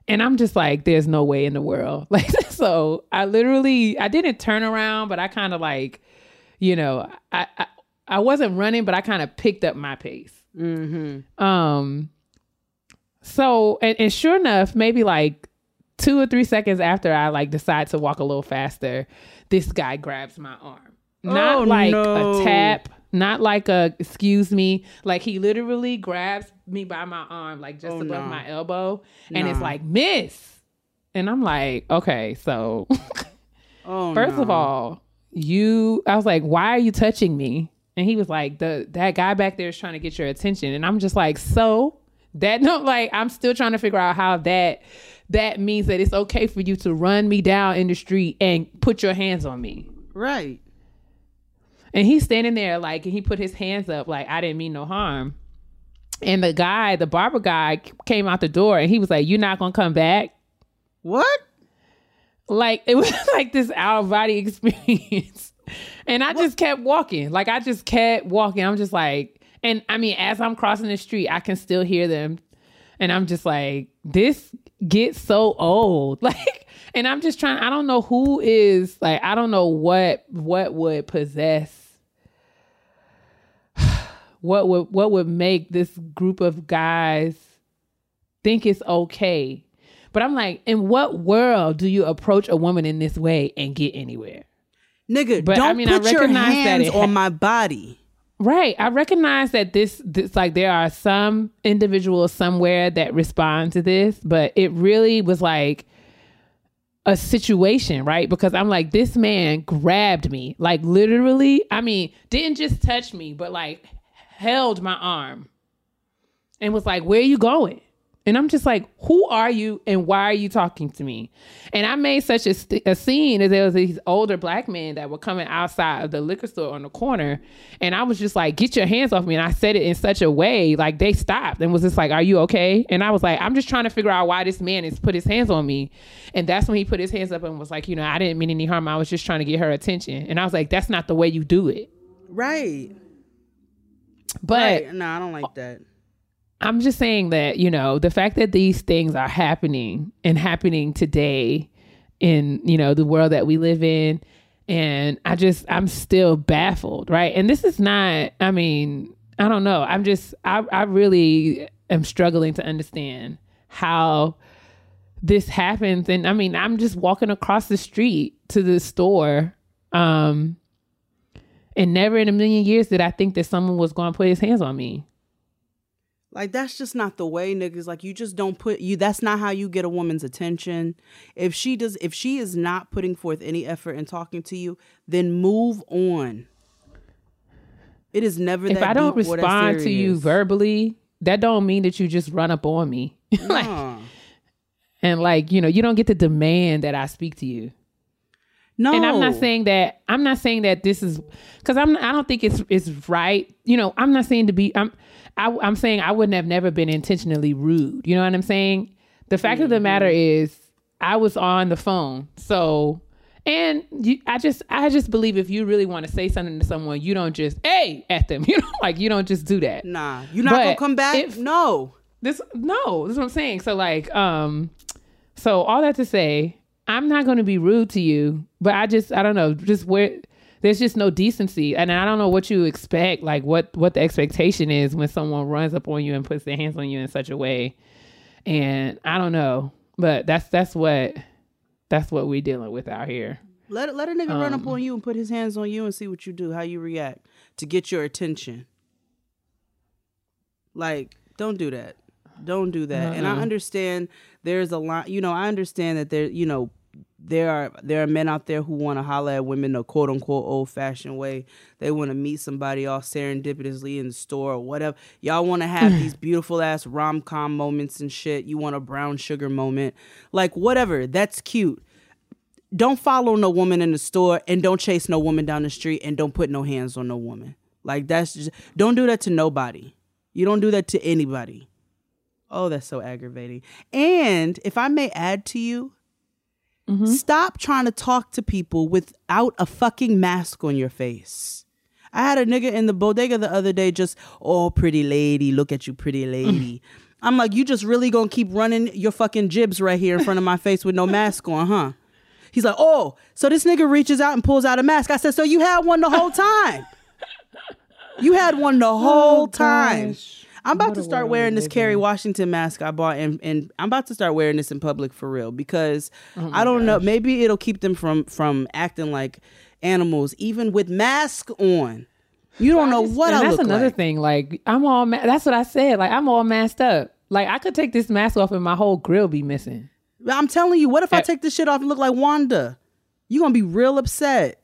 And I'm just like, there's no way in the world. Like, so I literally, I didn't turn around, but I kind of like, you know, I, I, I wasn't running, but I kind of picked up my pace. Um, so, and, and sure enough, maybe like two or three seconds after I like decide to walk a little faster, this guy grabs my arm. Not Oh, like no. a tap, not like a excuse me. Like he literally grabs me by my arm, like just Oh, above no. my elbow, and it's like, Miss. And I'm like, okay, so Oh, First of all, you I was like, why are you touching me? And he was like, the that guy back there is trying to get your attention. And I'm just like, so that no like I'm still trying to figure out how that that means that it's okay for you to run me down in the street and put your hands on me. right. And he's standing there like, and he put his hands up like, I didn't mean no harm. And the guy, the barber guy, came out the door and he was like, You're not gonna come back? What? like it was like this out of body experience and i just kept walking like i just kept walking i'm just like and i mean as i'm crossing the street i can still hear them and i'm just like this gets so old like and i'm just trying i don't know who is like i don't know what what would possess what would what would make this group of guys think it's okay but I'm like, in what world do you approach a woman in this way and get anywhere? Nigga, But, I don't mean, I put your recognize that hands on ha- my body. Right. I recognize that this, this, like, there are some individuals somewhere that respond to this, but it really was like, a situation, right? Because I'm like, this man grabbed me, like literally. I mean, didn't just touch me, but like held my arm and was like, Where are you going? And I'm just like, Who are you and why are you talking to me? And I made such a, st- a scene as there was these older black men that were coming outside of the liquor store on the corner. And I was just like, Get your hands off me. And I said it in such a way, like they stopped and was just like, Are you okay? And I was like, I'm just trying to figure out why this man has put his hands on me. And that's when he put his hands up and was like, You know, I didn't mean any harm. I was just trying to get her attention. And I was like, That's not the way you do it. Right. But right. No, I don't like that. I'm just saying that, you know, the fact that these things are happening and happening today in, you know, the world that we live in. And I just, I'm still baffled, right? And this is not, I mean, I don't know. I'm just, I, I really am struggling to understand how this happens. And I mean, I'm just walking across the street to the store. Um, and never in a million years did I think that someone was going to put his hands on me. Like that's just not the way, niggas. Like you just don't put you. That's not how you get a woman's attention. If she does, if she is not putting forth any effort in talking to you, then move on. It is never. If I don't deep or that respond to you verbally, that don't mean that you just run up on me. like, Nah. and like, you know, you don't get to demand that I speak to you. no, And I'm not saying that I'm not saying that this is because I'm I don't think it's it's right. You know, I'm not saying to be I'm I, I'm saying I wouldn't have never been intentionally rude. You know what I'm saying? The fact of the matter is, I was on the phone, so and you, I just I just believe if you really want to say something to someone, you don't just hey at them. You know, like you don't just do that. Nah, you're not But gonna come back. if- no. This no, this is what I'm saying. So like, um, so all that to say, I'm not going to be rude to you, but I just I don't know, just where there's just no decency, and I don't know what you expect, like what what the expectation is when someone runs up on you and puts their hands on you in such a way, and I don't know, but that's that's what that's what we're dealing with out here. Let let a nigga run Um, up on you and put his hands on you and see what you do, how you react to get your attention. Like, don't do that. Don't do that. And I Uh-uh. understand there's a lot. You know, I understand that there. You know, there are there are men out there who want to holler at women the quote unquote old fashioned way. They want to meet somebody all serendipitously in the store or whatever. Y'all want to have mm. these beautiful ass rom com moments and shit. You want a brown sugar moment, like whatever. That's cute don't follow no woman in the store and don't chase no woman down the street and don't put no hands on no woman. Like that's just don't do that to nobody. You don't do that to anybody. Oh, that's so aggravating. And if I may add to you, Mm-hmm. stop trying to talk to people without a fucking mask on your face. I had a nigga in the bodega the other day just, oh, pretty lady, look at you, pretty lady. Mm. I'm like, you just really gonna keep running your fucking jibs right here in front of my face with no mask on, huh? He's like, oh, so this nigga reaches out and pulls out a mask. I said, so you had one the whole time. you had one the oh, whole time. I'm about to start wearing this Kerry Washington mask I bought, and, and I'm about to start wearing this in public for real because oh I don't know. Maybe it'll keep them from from acting like animals, even with mask on. You don't know what and I that's look another like. thing. Like I'm all ma- that's what I said. Like I'm all masked up. Like I could take this mask off and my whole grill be missing. I'm telling you, what if I take this shit off and look like Wanda? You gonna be real upset.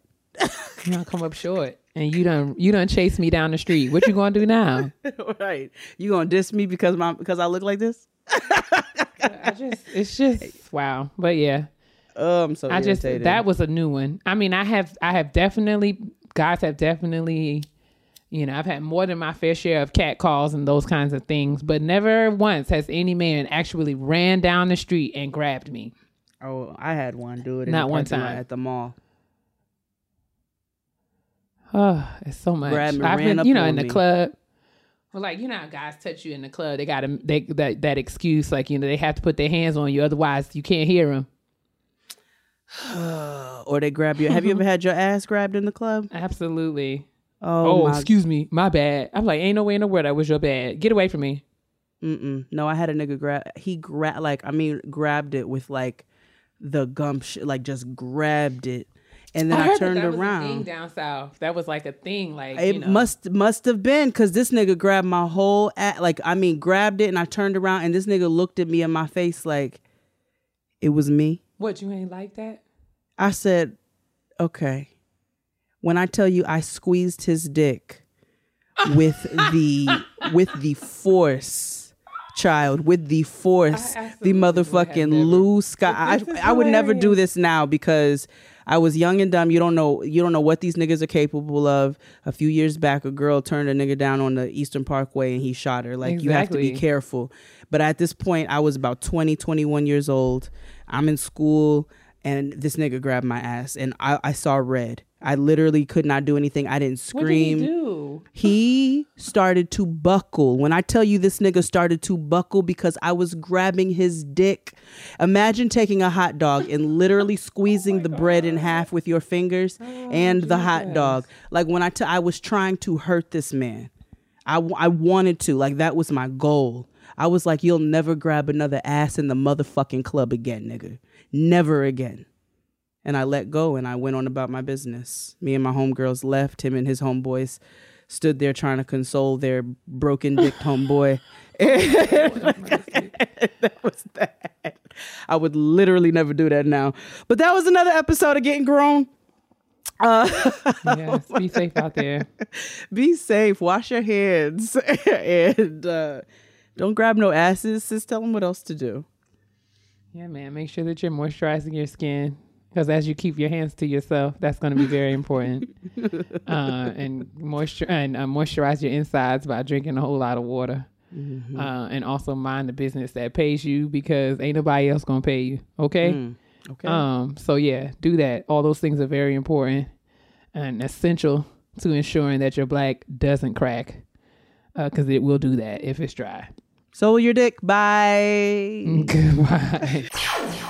You gonna come up short, and you done you done chase me down the street. What you gonna do now? right? You gonna diss me because my because I look like this? I just it's just wow. But yeah, Oh, I'm so I just that was a new one. I mean, I have I have definitely guys have definitely. You know, I've had more than my fair share of cat calls and those kinds of things, but never once has any man actually ran down the street and grabbed me. Oh, I had one do it. Not one time. at the mall. Oh, it's so much. Me, I've been, you know, in the me. club. Well, like you know, how guys touch you in the club. They got to they that that excuse, like you know, they have to put their hands on you, otherwise you can't hear them. Or they grab you. Have you ever had your ass grabbed in the club? Absolutely. Oh, Oh, excuse me, my bad. I'm like, ain't no way in the world that was your bad. Get away from me. Mm-mm. No, I had a nigga grab. He grabbed like I mean grabbed it with like the gumption, like just grabbed it, and then I, that turned that thing around. down south. That was like a thing. Like It you know, must must have been because this nigga grabbed my whole at like I mean grabbed it and I turned around and this nigga looked at me in my face like it was me. What you ain't like that? I said, okay. When I tell you I squeezed his dick with the with the force, child, with the force, the absolutely would have motherfucking loose guy. I, I would never do this now because I was young and dumb. You don't know you don't know what these niggas are capable of. A few years back, a girl turned a nigga down on the Eastern Parkway and he shot her. Like you have to be careful. But at this point, I was about 20, 21 years old. I'm in school and this nigga grabbed my ass and I, I saw red. I literally could not do anything. I didn't scream. What did he do? He started to buckle. When I tell you this nigga started to buckle because I was grabbing his dick. Imagine taking a hot dog and literally oh squeezing the bread in half with your fingers oh, and the hot dog. Like when I t- I was trying to hurt this man. I, w- I wanted to. Like that was my goal. I was like, you'll never grab another ass in the motherfucking club again, nigga. Never again. And I let go and I went on about my business. Me and my homegirls left. Him and his homeboys stood there trying to console their broken dick homeboy. that was that. I would literally never do that now. But that was another episode of Getting Grown. Uh, Yes, be safe out there. be safe. Wash your hands. and uh, don't grab no asses. Just tell them what else to do. Yeah, man. Make sure that you're moisturizing your skin because as you keep your hands to yourself, that's going to be very important. uh, and moisture and uh, moisturize your insides by drinking a whole lot of water. Uh, and also mind the business that pays you because ain't nobody else gonna pay you. Okay. Okay. Um. So yeah, do that. All those things are very important and essential to ensuring that your black doesn't crack, because it will do that if it's dry. Soul your dick. Bye. Goodbye.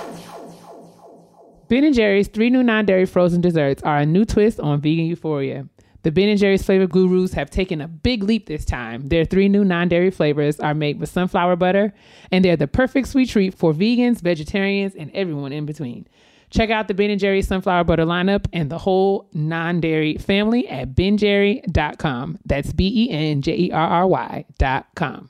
Ben Jerry's three new non-dairy frozen desserts are a new twist on vegan euphoria. The Ben Jerry's flavor gurus have taken a big leap this time. Their three new non-dairy flavors are made with sunflower butter, and they're the perfect sweet treat for vegans, vegetarians, and everyone in between. Check out the Ben Jerry's sunflower butter lineup and the whole non-dairy family at benjerry.com. That's B-E-N-J-E-R-R-Y dot com.